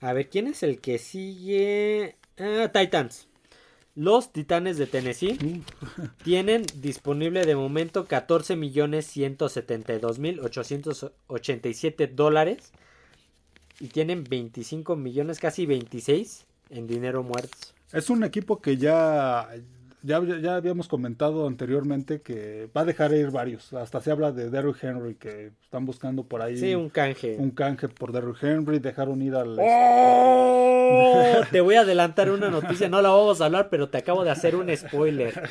A ver, ¿quién es el que sigue? Ah, Titans. Los Titanes de Tennessee uh. tienen disponible de momento 14 millones 172 mil 887 dólares y tienen 25 millones, casi 26 en dinero muerto. Es un equipo que ya ya, ya habíamos comentado anteriormente que va a dejar ir varios. Hasta se habla de Derrick Henry, que están buscando por ahí. Sí, un canje. Un canje por Derrick Henry, dejaron ir al... ¡Oh! te voy a adelantar una noticia, no la vamos a hablar, pero te acabo de hacer un spoiler.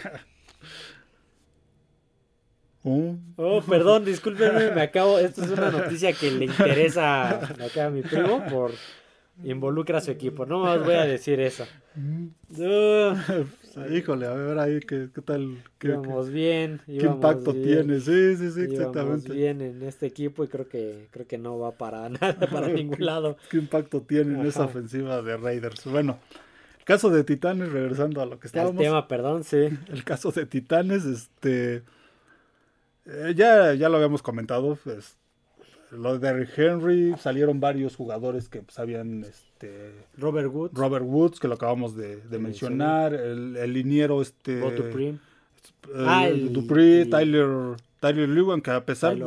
Oh, oh perdón, discúlpenme, me acabo, esto es una noticia que le interesa acá a mi primo por involucra a su equipo. No os voy a decir eso. Híjole, a ver ahí qué, qué tal. Qué, íbamos bien. ¿Qué impacto tiene? Sí, sí, sí, exactamente. bien en este equipo y creo que creo que no va para nada, para ningún lado. ¿Qué impacto tiene en esa ofensiva de Raiders? Bueno, el caso de Titanes, regresando a lo que estábamos. El tema, perdón, sí. El caso de Titanes, este. Eh, ya, ya lo habíamos comentado, pues, lo de Derrick Henry, salieron varios jugadores que pues, habían este Robert Woods. Robert Woods, que lo acabamos de, mencionar, el, el, liniero este Dupree. Ah, el, Dupree, Tyler Tyler Lewan, que a pesar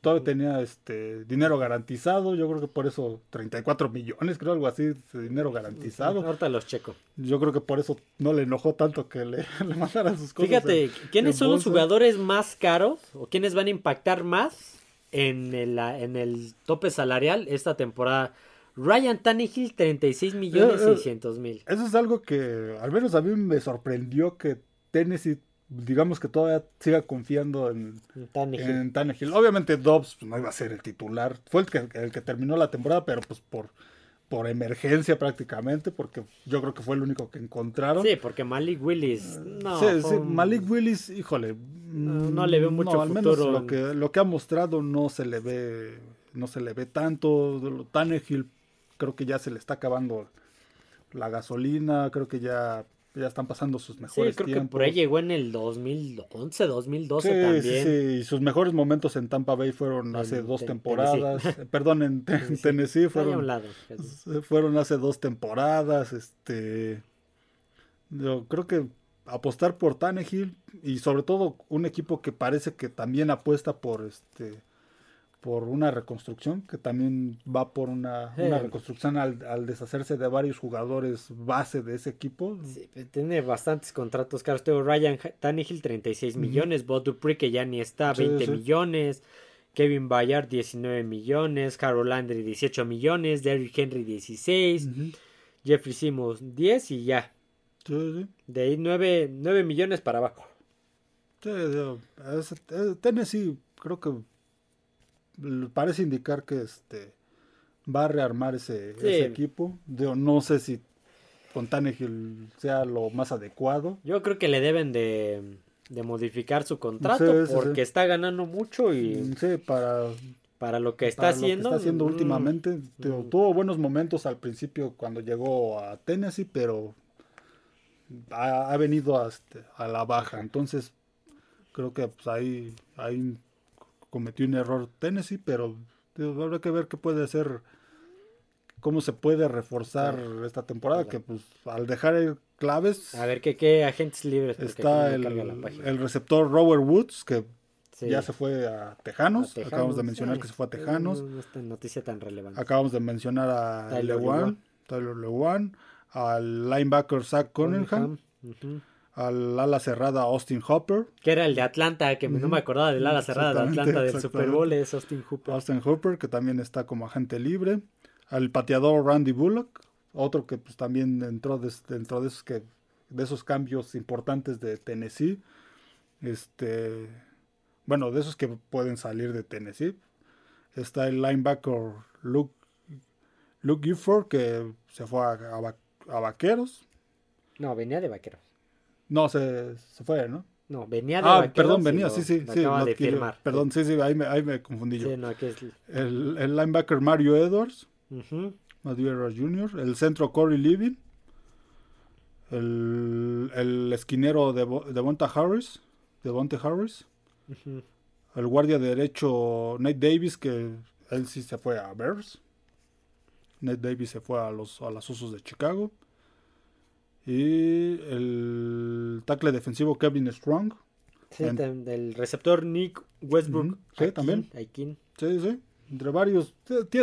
todo tenía este dinero garantizado, yo creo que por eso 34 millones, creo algo así, dinero garantizado. Ahorita los checo. Yo creo que por eso no le enojó tanto que le, le mandaran sus cosas. Fíjate, ¿quiénes son los jugadores más caros o quiénes van a impactar más en el, en el tope salarial esta temporada. Ryan Tannehill, 36 millones 600 mil. Eso es algo que al menos a mí me sorprendió que Tennessee, digamos que todavía siga confiando en, Tannehill. Obviamente Dobbs pues, no iba a ser el titular. Fue el que, el que terminó la temporada, pero pues por por emergencia prácticamente, porque yo creo que fue el único que encontraron. Sí, porque Malik Willis, no. Sí, sí, Malik Willis, híjole. No, le veo mucho al Menos lo que, lo que ha mostrado no se le ve, no se le ve tanto. Tannehill creo que ya se le está acabando la gasolina, creo que ya ya están pasando sus mejores sí, creo que por ahí llegó en el 2011, 2012 también. Sí, sí, y sus mejores momentos en Tampa Bay fueron hace dos temporadas. Perdón, en Tennessee, fueron, fueron hace dos temporadas. Este, yo creo que apostar por Tannehill y sobre todo un equipo que parece que también apuesta por este por una reconstrucción, que también va por una, reconstrucción al, deshacerse de varios jugadores base de ese equipo. Sí, tiene bastantes contratos caros. Tengo Ryan Tannehill, 36 millones. Bob Dupree, que ya ni está, 20 millones. Kevin Bayard, 19 millones. Harold Landry, 18 millones. Derrick Henry, 16. Jeffrey Simmons, 10 y ya. De ahí 9, 9 millones para abajo. Tennessee creo que parece indicar que este va a rearmar ese, equipo. no sé si con Tannehill sea lo más adecuado. Yo creo que le deben de, modificar su contrato porque está ganando mucho y mm, para para lo que está haciendo. está haciendo mm, últimamente. Mm. Tuvo buenos momentos al principio cuando llegó a Tennessee, pero ha, venido a, este, a, la baja. Entonces, creo que pues, ahí, ahí cometió un error Tennessee, pero habrá que ver qué puede hacer cómo se puede reforzar esta temporada, que pues al dejar claves... A ver, ¿qué, qué agentes libres? Está el, el, receptor Robert Woods, que ya se fue a Tejanos. Acabamos de mencionar que se fue a Tejanos. No, noticia tan relevante. Acabamos de mencionar a Tyler Lewan, Tyler Lewan, al linebacker Zach Cunningham, al ala cerrada Austin Hopper. Que era el de Atlanta, que no me acordaba del ala cerrada de Atlanta del Super Bowl, es Austin Hopper. Austin Hopper, que también está como agente libre. Al pateador Randy Bullock, otro que pues también entró dentro de esos que de esos cambios importantes de Tennessee. Este bueno, de esos que pueden salir de Tennessee. Está el linebacker Luke, Luke Gifford, que se fue a, Vaqueros. No, venía de Vaqueros. No, se, se fue, ¿no? No, venía de ah, Vaqueros. perdón, venía, sí, sí. sí de firmar. Perdón, sí, sí, ahí me, ahí me confundí yo. Sí, no, aquí es... el, el, linebacker Mario Edwards. Mario Edwards Jr. El centro Corey Levin. El, el esquinero de, de Bonta Harris. De Bonte Harris. El guardia derecho Nate Davis, que él sí se fue a Bears. Nate Davis se fue a los a las Usos de Chicago. Y el tackle defensivo Kevin Strong. Sí, del receptor Nick Westbrook. Sí, también. Sí, sí. Entre varios.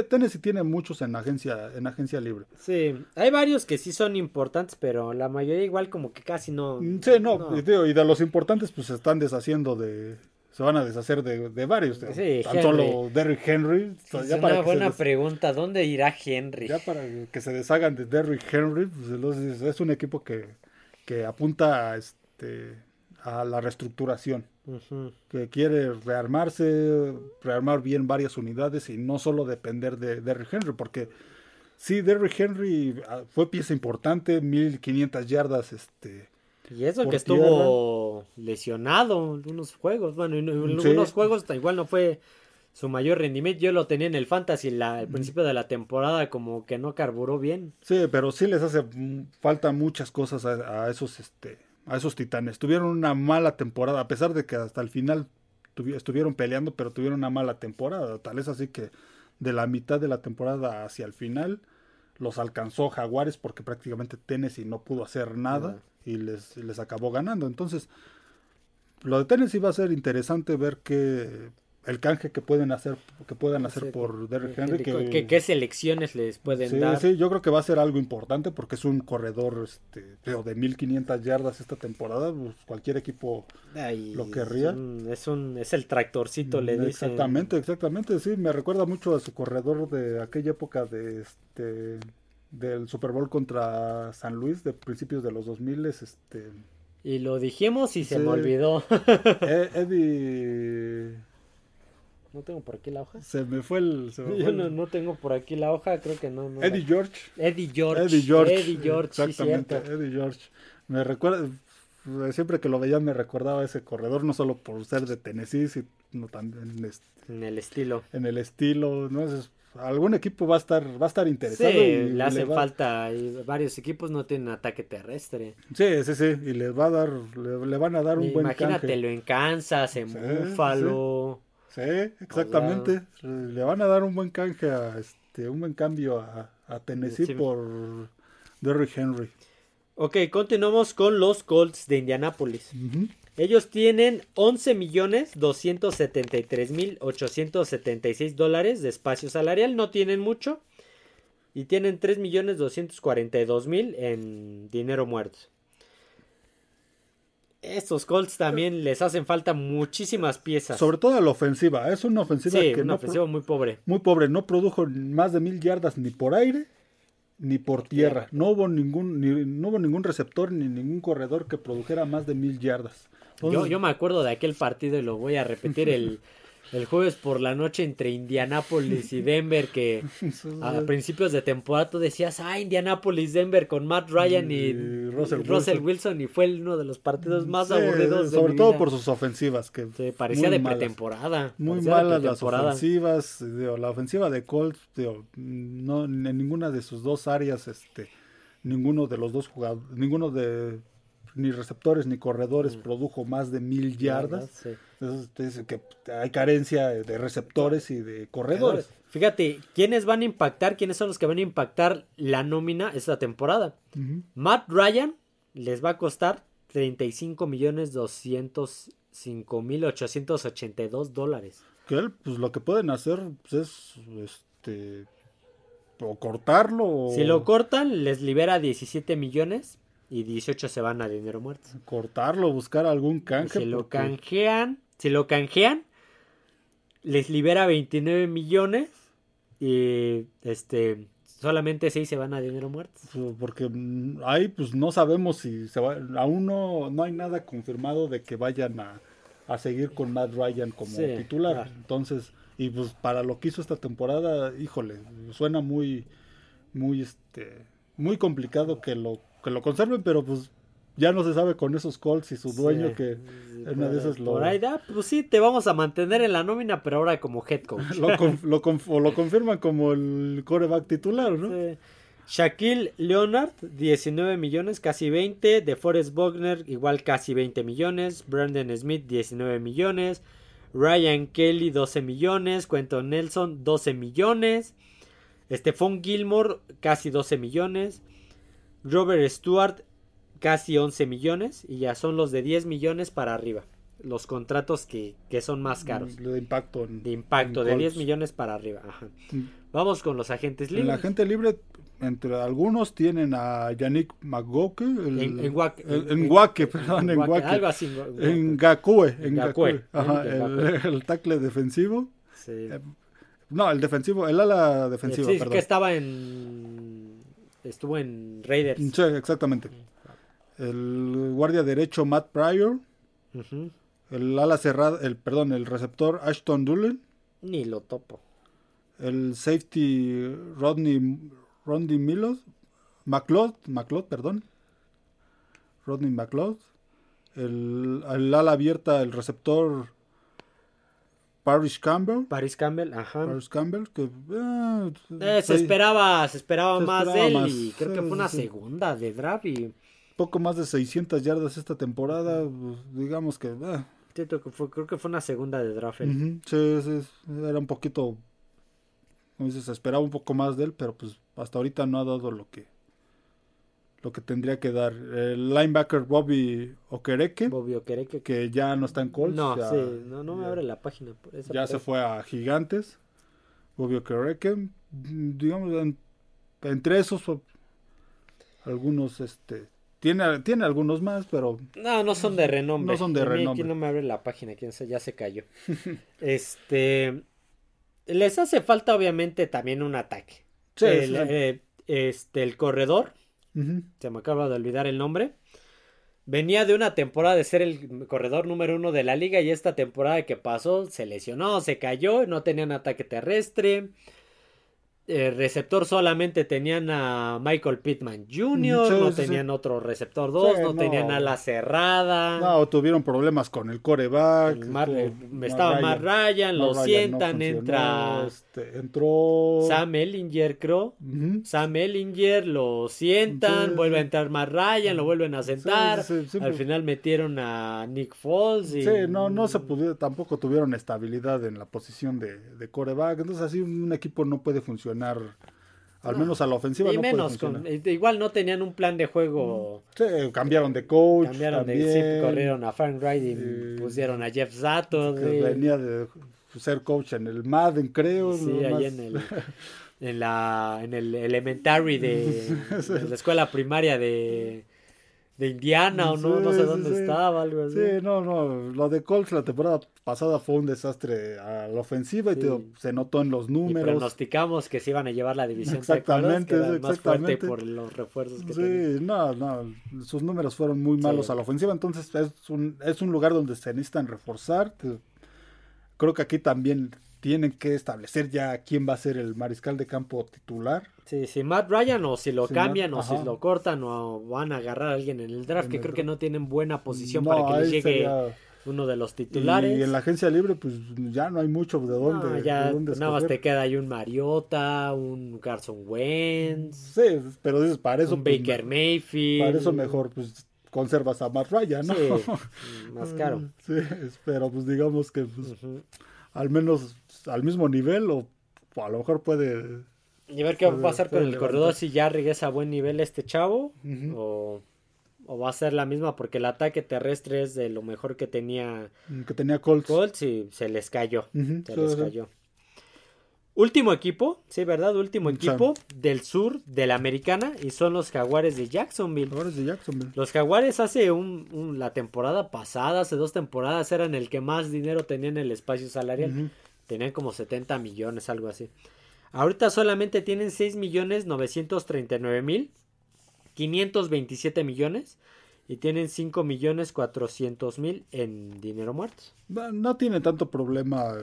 Tennessee tiene muchos en agencia, en agencia libre. Sí, hay varios que sí son importantes, pero la mayoría igual como que casi no. Sí, no, y de los importantes pues se están deshaciendo de, se van a deshacer de, de varios. Sí, Tan solo Derrick Henry. es una buena pregunta. ¿Dónde irá Henry? Ya para que se deshagan de Derrick Henry, pues es un equipo que, que apunta a, este, a la reestructuración. Que quiere rearmarse, rearmar bien varias unidades y no solo depender de Derrick Henry, porque sí, Derrick Henry ah, fue pieza importante, 1500 yardas este, y eso que estuvo lesionado en unos juegos. Bueno, en, algunos juegos igual no fue su mayor rendimiento. Yo lo tenía en el Fantasy la, al principio de la temporada, como que no carburó bien. Sí, pero sí les hace falta muchas cosas a, esos este a esos titanes. Tuvieron una mala temporada, a pesar de que hasta el final estuvieron peleando, pero tuvieron una mala temporada. Tal es así que de la mitad de la temporada hacia el final los alcanzó Jaguares porque prácticamente Tennessee no pudo hacer nada y les, les acabó ganando. Entonces, lo de Tennessee va a ser interesante ver que el canje que pueden hacer que puedan hacer por Derrick Henry que, ¿Qué, selecciones les pueden dar. sí yo creo que va a ser algo importante porque es un corredor este de 1500 yardas esta temporada pues, cualquier equipo lo querría. es un, es el tractorcito le dicen. exactamente exactamente sí me recuerda mucho a su corredor de aquella época de este del Super Bowl contra San Luis de principios de los 2000 este y lo dijimos y se me olvidó e-, Eddie no tengo por aquí la hoja. Se me fue el. Yo No, tengo por aquí la hoja, creo que no. Eddie George. Eddie George. Eddie George. Eddie George. Exactamente, Eddie George. Me recuerda. Siempre que lo veía me recordaba ese corredor, no solo por ser de Tennessee, sino también este, en el estilo. En el estilo, ¿no? Es, algún equipo va a estar va a estar interesado sí, y le hace falta y varios equipos no tienen ataque terrestre sí sí sí y le va a dar le, van a dar un buen canje imagínatelo en Kansas en Buffalo Sí, exactamente. Le van a dar un buen canje a este, un buen cambio a, Tennessee por Derrick Henry. Ok, continuamos con los Colts de Indianápolis. Ellos tienen 11 millones 273 mil 876 dólares de espacio salarial. No tienen mucho. Y tienen 3 millones 242 mil en dinero muerto estos Colts también les hacen falta muchísimas piezas. Sobre todo a la ofensiva. Es una ofensiva que una ofensiva muy pobre. Muy pobre. No produjo más de mil yardas ni por aire ni por tierra. No hubo ningún, no hubo ningún receptor ni ningún corredor que produjera más de mil yardas. Yo, yo me acuerdo de aquel partido y lo voy a repetir el el jueves por la noche entre Indianapolis y Denver, que a principios de temporada tú decías, ah, Indianapolis, Denver con Matt Ryan y, Russell, Wilson. y fue uno de los partidos más aburridos. sobre todo por sus ofensivas, que parecía de pretemporada. Muy malas las ofensivas, la ofensiva de Colts, no, en ninguna de sus dos áreas, este, ninguno de los dos jugadores, ninguno de ni receptores ni corredores mm. produjo más de mil yardas. Entonces, que hay carencia de receptores y de corredores. Fíjate, ¿quiénes van a impactar? ¿Quiénes son los que van a impactar la nómina esta temporada? Matt Ryan les va a costar 35 millones 205 mil 882 dólares. Que él, pues lo que pueden hacer pues, es este o cortarlo. Si lo cortan, les libera 17 millones y 18 se van a dinero muerto. Cortarlo, buscar algún canje. Si lo canjean, si lo canjean, les libera 29 millones y este solamente 6 se van a dinero muerto. Porque ahí pues no sabemos si se va, aún no, no hay nada confirmado de que vayan a, a seguir con Matt Ryan como titular. Entonces, y pues para lo que hizo esta temporada, híjole, suena muy, muy, este, muy complicado que lo, que lo conserven, pero pues ya no se sabe con esos Colts y su dueño que una de esas lo... Por ahí da, pues sí, te vamos a mantener en la nómina, pero ahora como head coach. lo, lo, o lo confirman como el coreback titular, ¿no? Sí. Shaquille Leonard, 19 millones, casi 20. De Forrest Bogner, igual casi 20 millones. Brandon Smith, 19 millones. Ryan Kelly, 12 millones. Quentin Nelson, 12 millones. Stephon Gilmore, casi 12 millones. Robert Stewart, casi 11 millones. Y ya son los de 10 millones para arriba. Los contratos que, son más caros. De impacto. de impacto, de 10 millones para arriba. Mm. Vamos con los agentes libres. El agente libre entre algunos tienen a Yannick McGoke, en, en, en, Guaque, perdón, en Guaque, algo así, en Gakue, en Gakue, Ajá, el, tackle defensivo. Sí. Eh, no, el defensivo, el ala defensiva, sí, que estaba en estuvo en Raiders. Sí, exactamente. El guardia derecho Matt Pryor. El ala cerrada, el perdón, el receptor Ashton Dullen. Ni lo topo. El safety Rodney Rodney Milos, McLeod, McLeod, perdón, Rodney McLeod, el, ala abierta, el receptor Paris Campbell. Paris Campbell, ajá. Paris Campbell, que... Eh, eh, se, esperaba, se esperaba más de él y creo que fue una segunda de draft y... Poco más de 600 yardas esta temporada, pues, digamos que... Eh. creo, que fue, creo que fue una segunda de draft. sí, sí, era un poquito como dices, esperaba un poco más de él, pero pues hasta ahorita no ha dado lo que lo que tendría que dar. El linebacker Bobby Okereke. Bobby Okereke. Que ya no está en Colts. No, sí, no, no me abre la página. ya se fue a Gigantes. Bobby Okereke. Digamos, entre esos, algunos, este... Tiene, tiene algunos más, pero... No, no son de renombre. No son de renombre. Aquí no me abre la página, quién ya se cayó. este les hace falta obviamente también un ataque. Sí, el, eh, este, el corredor, se me acaba de olvidar el nombre, venía de una temporada de ser el corredor número uno de la liga y esta temporada que pasó se lesionó, se cayó, no tenían ataque terrestre el receptor solamente tenían a Michael Pittman Jr., no tenían otro receptor 2, no, tenían a la cerrada. No, tuvieron problemas con el coreback. me estaba Matt Ryan, lo sientan, entra. Este, entró. Sam Ellinger, creo. Sam Ellinger, lo sientan, vuelve a entrar Matt Ryan, lo vuelven a sentar. Al final metieron a Nick Foles. Y... Sí, no, no se pudieron, tampoco tuvieron estabilidad en la posición de, de coreback. Entonces, así un equipo no puede funcionar al menos a la ofensiva. Y menos, igual no tenían un plan de juego. Sí, cambiaron de coach. Cambiaron de, corrieron a Frank y pusieron a Jeff Zato. Que venía de ser coach en el Madden, creo. Sí, ahí en el, en, la, en el elementary de la escuela primaria de de Indiana o no, no sé dónde estaba, algo así. Sí, no, no, lo de Colts la temporada pasada fue un desastre a la ofensiva y se notó en los números. Y pronosticamos que se iban a llevar la división exactamente, más fuerte por los refuerzos que Sí, no, no, sus números fueron muy malos a la ofensiva, entonces es un, es un lugar donde se necesitan reforzar. Creo que aquí también tienen que establecer ya quién va a ser el mariscal de campo titular. Sí, si Matt Ryan o si lo cambian o si lo cortan o van a agarrar a alguien en el draft, que creo que no tienen buena posición para que les llegue uno de los titulares. Y en la agencia libre, pues ya no hay mucho de dónde. ya nada más te queda ahí un Mariota, un Carson Wentz. Sí, pero dices, para eso. Un pues, Baker Mayfield. Para eso mejor, pues conservas a Matt Ryan, ¿no? Sí, más caro. Sí, pero pues digamos que pues, al menos al mismo nivel o, a lo mejor puede... Y ver qué va a pasar con el corredor si ya regresa a buen nivel este chavo o, va a ser la misma porque el ataque terrestre es de lo mejor que tenía... Que tenía Colts. Colts y se les cayó. se les cayó. Último equipo, sí, ¿verdad? Último equipo del sur de la americana y son los Jaguares de Jacksonville. Jaguares de Jacksonville. Los Jaguares hace un, la temporada pasada, hace dos temporadas, eran el que más dinero tenía en el espacio salarial. Tenían como 70 millones, algo así. Ahorita solamente tienen 6 millones 939 mil, 527 millones y tienen 5 millones 400 mil en dinero muerto. No, no tiene tanto problema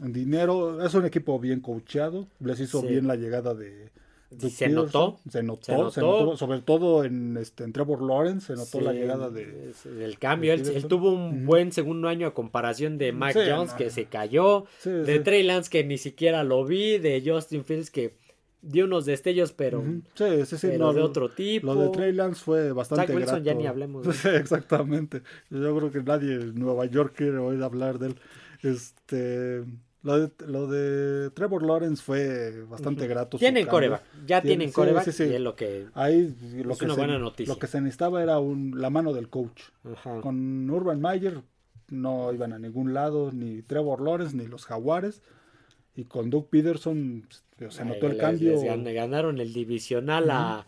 en dinero. Es un equipo bien coachado. Les hizo bien la llegada de. Se, notó, se, notó, se notó. sobre todo en, este, en Trevor Lawrence, se notó la llegada de. El cambio. Él, tuvo un buen segundo año a comparación de Mac Jones, que se cayó. de Trey Lance, que ni siquiera lo vi. De Justin Fields, que dio unos destellos, pero, sí, sí, sí, de otro tipo. Lo de Trey Lance fue bastante Zach Wilson ya ni hablemos. Exactamente. Yo creo que nadie en Nueva York quiere oír hablar de él. Este, lo de, lo de Trevor Lawrence fue bastante grato. Tienen coreback, ya tienen coreback y es lo que Ahí, lo es que una se, buena noticia. Lo que se necesitaba era un, la mano del coach. Con Urban Meyer no iban a ningún lado, ni Trevor Lawrence, ni los Jaguares. Y con Doug Peterson pues, se notó el cambio. ganaron el divisional a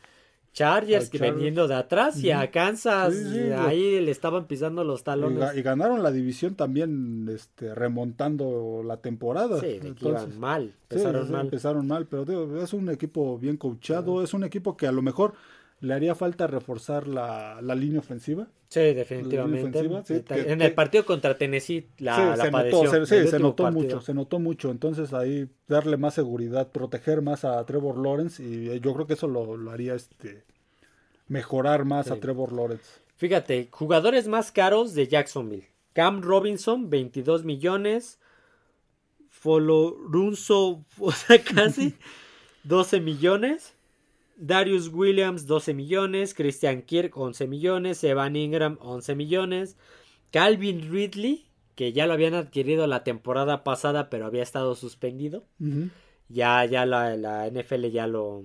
Chargers, que veniendo de atrás y a Kansas, ahí le estaban pisando los talones. Y, ganaron la división también este, remontando la temporada. Sí, iban mal, empezaron mal. Empezaron mal, pero es un equipo bien coachado, es un equipo que a lo mejor le haría falta reforzar la, la línea ofensiva. Sí, definitivamente. en el partido contra Tennessee la, se padeció. Notó, sí, se notó mucho, se notó mucho. Entonces ahí darle más seguridad, proteger más a Trevor Lawrence y eh, yo creo que eso lo, lo haría este mejorar más a Trevor Lawrence. Fíjate, jugadores más caros de Jacksonville. Cam Robinson, 22 millones. Folorunso, o sea, casi 12 millones. Darius Williams 12 millones, Christian Kirk 11 millones, Evan Ingram 11 millones, Calvin Ridley, que ya lo habían adquirido la temporada pasada pero había estado suspendido. Ya, ya la, la, NFL ya lo,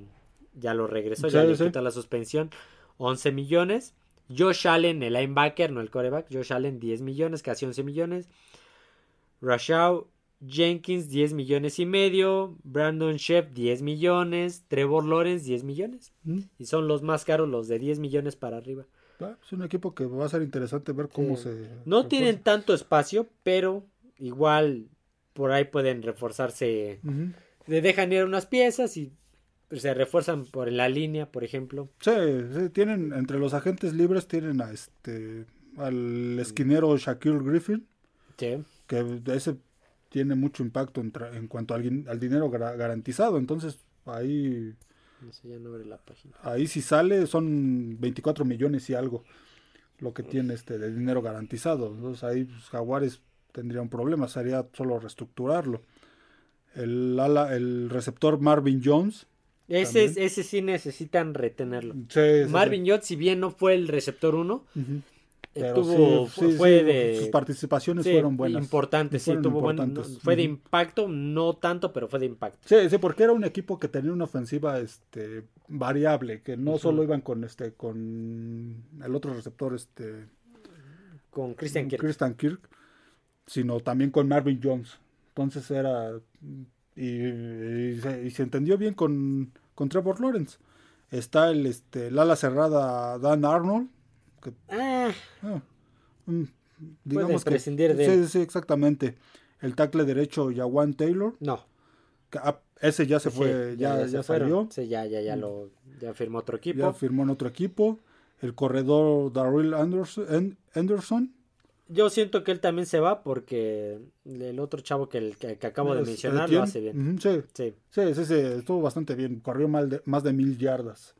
ya lo regresó, ya le quitó la suspensión. 11 millones. Josh Allen, el linebacker, no el coreback. Josh Allen 10 millones, casi 11 millones. Rashaw Jenkins 10 millones y medio, Brandon Sheff 10 millones, Trevor Lawrence 10 millones. Mm. Y son los más caros los de 10 millones para arriba. Ah, es un equipo que va a ser interesante ver cómo se... No tienen tanto espacio, pero igual por ahí pueden reforzarse. Le dejan ir unas piezas y se refuerzan por la línea, por ejemplo. Sí, sí, tienen entre los agentes libres tienen a este al esquinero Shaquille Griffin. Sí. Que ese tiene mucho impacto en, en cuanto al, al dinero garantizado. Entonces, ahí. Ahí si sale son 24 millones y algo lo que tiene este de dinero garantizado. Entonces ahí pues, Jaguares tendría un problema, sería solo reestructurarlo. El, ala, el receptor Marvin Jones. Ese, ese sí necesitan retenerlo. Marvin Jones, si bien no fue el receptor 1, tuvo, fue de, sus participaciones fueron buenas. Importantes, sí, tuvo fue de impacto, no tanto, pero fue de impacto. Sí, sí, porque era un equipo que tenía una ofensiva este variable, que no solo iban con este con el otro receptor este con Christian Kirk. Christian Kirk, sino también con Marvin Jones. Entonces era y, se, entendió bien con, con Trevor Lawrence. Está el este el ala cerrada Dan Arnold ah, ah digamos que, prescindir de sí, sí, exactamente. El tackle derecho Yawan Taylor. No. Ah, ese ya se fue, ya, ya, salió. Sí, ya, ya, ya mm. lo, ya firmó otro equipo. Ya firmó en otro equipo. El corredor Anderson, Anderson. Yo siento que él también se va porque el otro chavo que, el, que, acabo de mencionar lo hace bien. sí. Sí. sí. sí, estuvo bastante bien. Corrió mal de, más de mil yardas.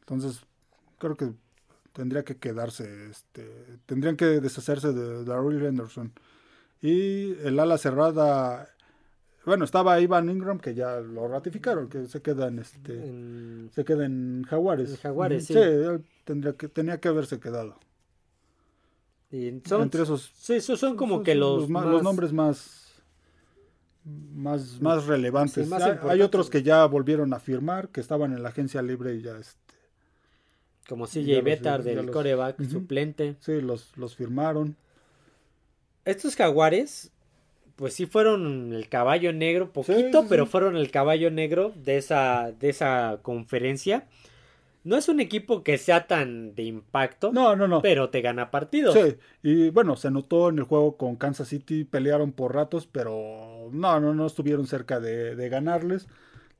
Entonces, creo que tendría que quedarse, este, tendrían que deshacerse de Darryl Henderson. Y el ala cerrada bueno, estaba Ivan Ingram que ya lo ratificaron, que se queda en este se queda en Jaguares. Jaguares, sí. tendría que tenía que haberse quedado. Y son, Entre esos Sí, esos son como que los, los, nombres más más, más relevantes. hay, otros que ya volvieron a firmar, que estaban en la agencia libre y ya este como CJ Betar del coreback suplente. Sí, los, los firmaron. Estos jaguares pues sí fueron el caballo negro, poquito, pero fueron el caballo negro de esa, de esa conferencia. No es un equipo que sea tan de impacto. No, no, no. Pero te gana partidos. Sí, y bueno, se notó en el juego con Kansas City, pelearon por ratos, pero no, no, no estuvieron cerca de, de ganarles.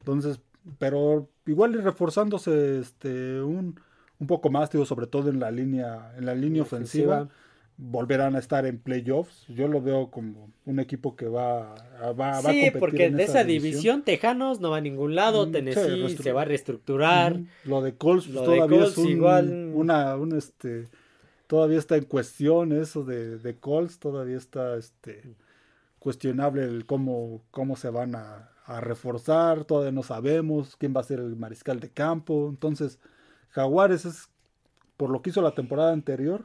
Entonces, pero igual reforzándose este un, un poco más, digo, sobre todo en la línea, en la línea ofensiva volverán a estar en playoffs. Yo lo veo como un equipo que va, va, sí, a competir porque de esa división. Tejanos no va a ningún lado, mm, Tennessee se va a reestructurar. Lo de Colts pues, todavía es igual... una, un este todavía está en cuestión eso de, de Colts, todavía está este cuestionable el cómo, cómo se van a, a reforzar, todavía no sabemos quién va a ser el mariscal de campo. Entonces, Jaguares es por lo que hizo la temporada anterior,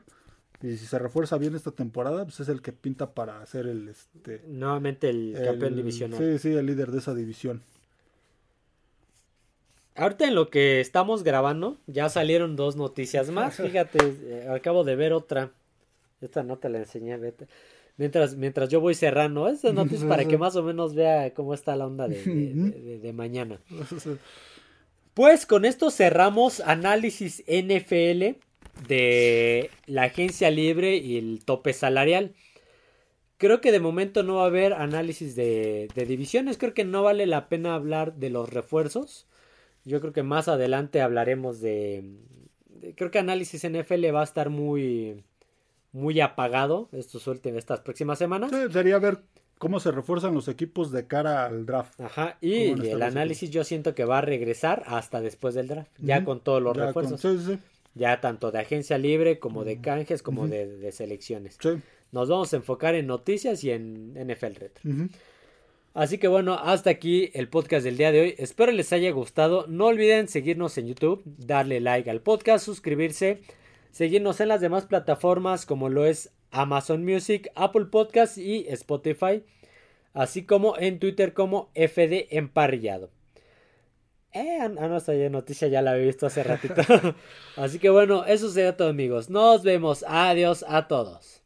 y si se refuerza bien esta temporada, pues es el que pinta para ser el este nuevamente el, campeón divisional. Sí, sí, el líder de esa división. Ahorita en lo que estamos grabando, ya salieron dos noticias más. Fíjate, eh, acabo de ver otra. Esta no te la enseñé, vete. Mientras, mientras yo voy cerrando estas noticias para que más o menos vea cómo está la onda de, de mañana. Pues con esto cerramos análisis NFL de la agencia libre y el tope salarial. Creo que de momento no va a haber análisis de, divisiones. Creo que no vale la pena hablar de los refuerzos. Yo creo que más adelante hablaremos de. creo que análisis NFL va a estar muy. Muy apagado estos últimos, estas próximas semanas. sería ver cómo se refuerzan los equipos de cara al draft. Ajá, y el análisis yo siento que va a regresar hasta después del draft, ya con todos los refuerzos ya tanto de agencia libre como de canjes como de, selecciones. Nos vamos a enfocar en noticias y en NFL Retro. Así que bueno, hasta aquí el podcast del día de hoy. Espero les haya gustado. No olviden seguirnos en YouTube, darle like al podcast, suscribirse, seguirnos en las demás plataformas como lo es Amazon Music, Apple Podcasts y Spotify, así como en Twitter como FD Emparrillado. Eh, ah, no, esta noticia ya la había visto hace ratito. Así que bueno, eso sería todo amigos. Nos vemos. Adiós a todos.